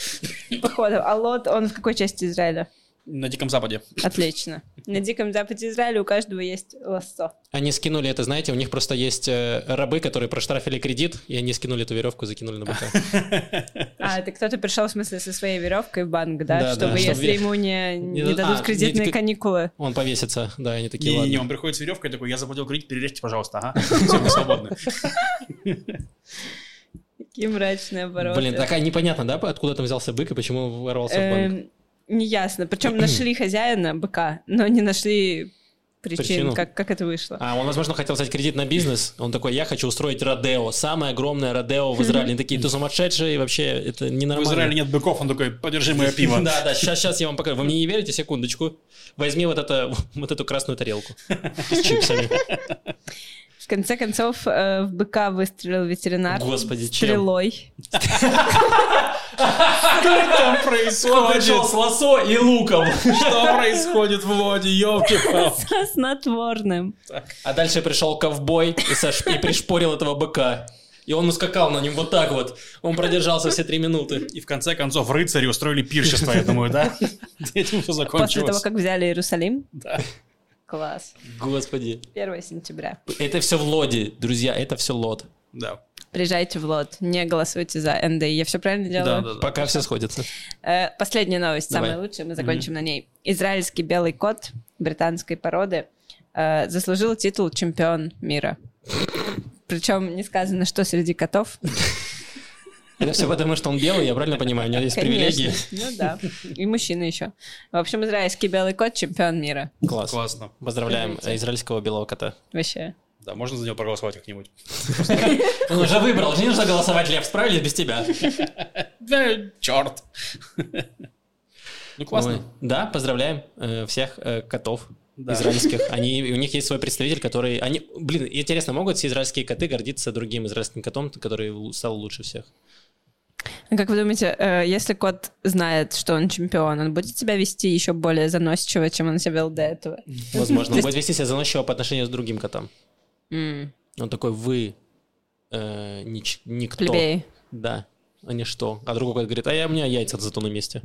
S3: Походу. А лот, он в какой части Израиля?
S2: На Диком Западе.
S3: Отлично. На Диком Западе Израиля у каждого есть лассо.
S1: Они скинули это, знаете, у них просто есть э, рабы, которые проштрафили кредит, и они скинули эту веревку, закинули на бока.
S3: А, это кто-то пришел, в смысле, со своей веревкой в банк, да? Чтобы если ему не, не
S1: Не-
S3: дадут
S1: а,
S3: кредитные
S1: не-
S3: каникулы.
S1: Он повесится, да, они такие,
S2: Не-не-не, он
S1: ладно.
S2: приходит с веревкой такой, я заплатил кредит, перережьте, пожалуйста, ага. Все, мы свободны.
S3: Такие мрачные обороты.
S1: Блин, такая непонятно, да, откуда там взялся бык и почему ворвался в банк?
S3: Неясно. Причем нашли хозяина быка, но не нашли причин,
S1: Причину.
S3: как, как это вышло.
S1: А он, возможно, хотел взять кредит на бизнес. Он такой, я хочу устроить Родео. Самое огромное Родео в Израиле. Они такие, ты сумасшедший, вообще, это
S2: В
S1: ненормально.
S2: Израиле нет быков, он такой, подержи мое пиво.
S1: Да, да, сейчас, сейчас я вам покажу. Вы мне не верите? Секундочку. Возьми вот, это, вот эту красную тарелку с чипсами.
S3: В конце концов, э, в быка выстрелил ветеринар
S1: Господи, чем?
S3: стрелой.
S2: Что там происходит?
S1: с лосо и луком.
S2: Что происходит в воде, елки
S3: Со снотворным.
S1: А дальше пришел ковбой и, сош- и пришпорил этого быка. И он ускакал на нем вот так вот. Он продержался все три минуты.
S2: И в конце концов рыцари устроили пиршество, я думаю, да? Этим все
S3: После
S2: закончилось.
S3: того, как взяли Иерусалим.
S2: Да.
S3: Класс.
S1: Господи.
S3: 1 сентября.
S1: Это все в лоде, друзья, это все лод.
S2: Да.
S3: Приезжайте в лот, не голосуйте за НДИ. Я все правильно делаю?
S2: Да, да, да.
S1: Пока все сходится.
S3: Э, Последняя новость,
S1: Давай.
S3: самая лучшая, мы закончим на ней. Израильский белый кот британской породы э, заслужил титул чемпион мира. Причем не сказано, что среди котов.
S1: Это все потому, что он белый, я правильно понимаю, у него есть
S3: Конечно.
S1: привилегии.
S3: Ну да. И мужчина еще. В общем, израильский белый кот чемпион мира.
S1: Класс.
S2: Классно.
S1: Поздравляем
S3: Поздравляйте.
S1: израильского белого кота.
S3: Вообще.
S2: Да, можно за него проголосовать как-нибудь.
S1: Он уже выбрал, не нужно голосовать, Лев, справились без тебя.
S2: Да, черт. Ну, классно.
S1: Да, поздравляем э, всех э, котов израильских. Они, у них есть свой представитель, который... Они, блин, интересно, могут все израильские коты гордиться другим израильским котом, который стал лучше всех?
S3: А Как вы думаете, э, если кот знает, что он чемпион, он будет себя вести еще более заносчиво, чем он себя вел до этого?
S1: Возможно, он будет вести себя заносчиво по отношению с другим котам.
S3: М,
S1: Он такой, вы э, нич- никто.
S3: Плебеи.
S1: Да, а не что. А другой говорит, а я, у меня яйца зато на месте.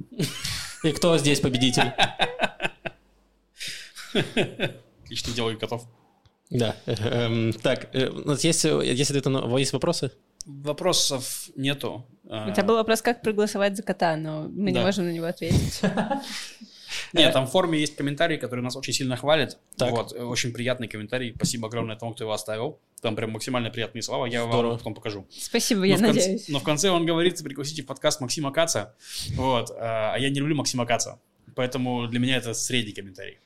S1: И кто здесь победитель?
S2: Отличный диалоги котов.
S1: Да. Эм, Так, э, у нас есть, э, есть ответы на- есть вопросы?
S2: Вопросов нету.
S3: У тебя был вопрос, как проголосовать за кота, но мы не можем на него ответить.
S2: Нет, там в форме есть комментарий, который нас очень сильно хвалит.
S1: Так.
S2: Вот, э, очень приятный комментарий. Спасибо огромное тому, кто его оставил. Там прям максимально приятные слова. Я
S1: Здорово.
S2: вам потом покажу.
S3: Спасибо,
S2: Но
S3: я
S2: конце-
S3: надеюсь.
S2: но в конце он говорит, пригласите в подкаст Максима Каца. Вот. А а я не люблю Максима Каца. Поэтому для меня это средний комментарий.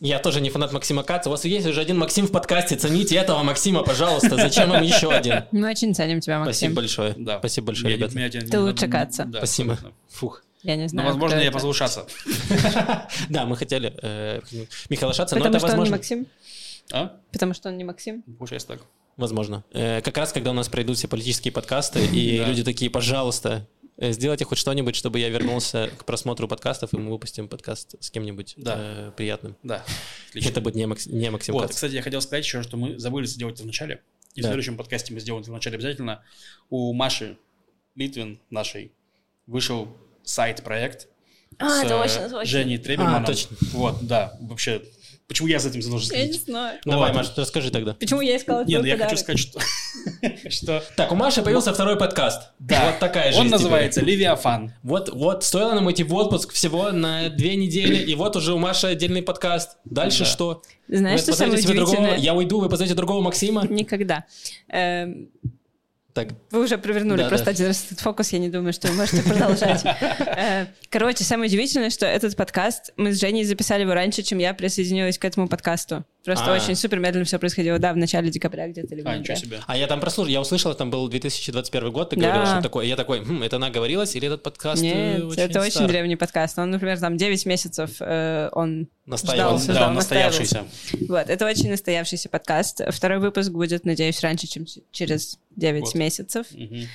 S1: Я тоже не фанат Максима Каца. У вас есть уже один Максим в подкасте. Цените этого Максима, пожалуйста. Зачем вам еще один?
S3: Мы очень ценим тебя, Максим.
S1: Спасибо большое.
S2: Да.
S1: Спасибо большое, ребята.
S3: Ты лучше Каца.
S1: Спасибо. Фух.
S3: Я не знаю,
S2: возможно,
S3: кто
S2: я
S3: это.
S2: послушаться.
S1: Да, мы хотели э, Михаила Шаца, но
S3: Потому
S1: это
S3: что он не
S1: возможно.
S3: Максим?
S2: А?
S3: Потому что он не Максим?
S2: Получается так.
S1: Возможно. Э, Как раз, когда у нас пройдут все политические подкасты, и люди такие, пожалуйста, э, сделайте хоть что-нибудь, чтобы я вернулся к просмотру подкастов, и мы выпустим подкаст с кем-нибудь
S2: Да.
S1: э, приятным.
S2: Да. Отлично.
S1: Это будет не, Макс- не Максим
S2: Вот,
S1: Кац.
S2: кстати, я хотел сказать еще, что мы забыли сделать это в начале. И
S1: Да.
S2: в следующем подкасте мы сделаем это в начале обязательно. У Маши Литвин нашей вышел сайт-проект
S3: А,
S2: с
S3: это точно, точно.
S2: Женей Треберманом.
S1: А, точно.
S2: Вот, да, вообще. Почему я за этим должен
S3: Я не
S2: следить?
S3: знаю.
S1: Давай,
S2: Вот.
S1: Маш, расскажи тогда.
S3: Почему я искала
S2: Нет, ну я хочу сказать, что... что
S1: Так, у Маши появился второй подкаст.
S2: Да.
S1: Вот такая жизнь
S2: он называется «Левиафан».
S1: Вот, вот, стоило нам идти в отпуск всего на две недели, и вот уже у Маши отдельный подкаст. Дальше
S2: Да.
S1: что?
S3: Знаешь,
S1: Вы
S3: что самое
S1: позовете себе другого,
S3: удивительное?
S1: я уйду, вы позовете другого Максима?
S3: Никогда.
S1: Так,
S3: Вы уже провернули
S1: Да,
S3: просто
S1: да.
S3: один раз этот фокус, я не думаю, что вы можете продолжать. Э, Короче, самое удивительное, что этот подкаст, мы с Женей записали его раньше, чем я присоединилась к этому подкасту. Просто
S1: А.
S3: очень супер медленно все происходило, да, в начале декабря где-то или
S2: А, ничего себе.
S1: А я там прослушал, я услышал, там был 2021 год, ты
S3: Да.
S1: говорил, что такое. Я такой, «Хм, это она говорилась, или этот подкаст э,
S3: Нет,
S1: очень
S3: это очень
S1: стар?»
S3: древний подкаст. Он, например, там 9 месяцев э, он
S1: Настаивал.
S2: Да,
S3: ждал,
S2: он настоявшийся.
S3: Вот, это очень настоявшийся подкаст. Второй выпуск будет, надеюсь, раньше, чем через 9
S2: Вот.
S3: месяцев.
S2: Мгм.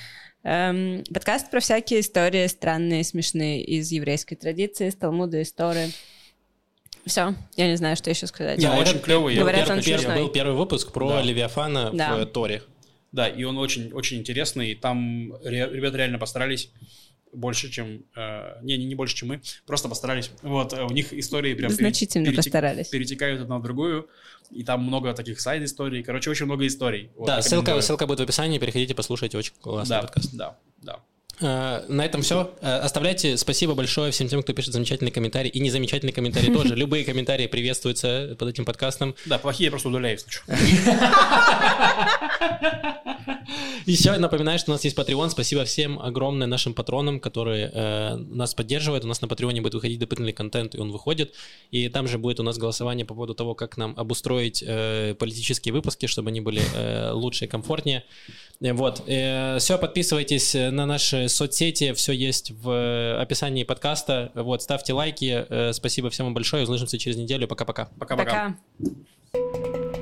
S3: Эм, подкаст про всякие истории странные, смешные из еврейской традиции, из Талмуда, истории. Все, я не знаю, что еще сказать.
S2: Не, очень клевый.
S1: был
S3: Говорят,
S1: первый-
S3: он
S1: первый-
S3: смешной.
S1: был первый выпуск про
S2: Да.
S1: Левиафана
S3: Да.
S1: в Торе.
S2: Да, и он очень, очень интересный. Там ре- ребята реально постарались больше, чем... э, не, не, не больше, чем мы. Просто постарались. Вот, э, у них истории прям...
S3: Значительно
S2: перетек-
S3: постарались.
S2: Перетекают одна в другую. И там много таких сайд-историй. Короче, очень много историй. Вот,
S1: Да, ссылка, ссылка будет в описании, переходите, послушайте, очень классный
S2: Да,
S1: подкаст.
S2: да, да.
S1: Э, На этом все. Оставляйте спасибо большое всем тем, кто пишет замечательные комментарии. И незамечательные комментарии тоже. Любые комментарии приветствуются под этим подкастом.
S2: Да, плохие я просто удаляю, если что.
S1: Еще напоминаю, что у нас есть Patreon. Спасибо всем огромное нашим патронам, которые э, нас поддерживают. У нас на Патреоне будет выходить дополнительный контент, и он выходит. И там же будет у нас голосование по поводу того, как нам обустроить э, политические выпуски, чтобы они были э, лучше и комфортнее. Э, Вот. все, подписывайтесь на наши соцсети. Все есть в описании подкаста. Вот, ставьте лайки. Э, спасибо всем вам большое. Услышимся через неделю. Пока-пока.
S2: Пока-пока.
S3: Пока.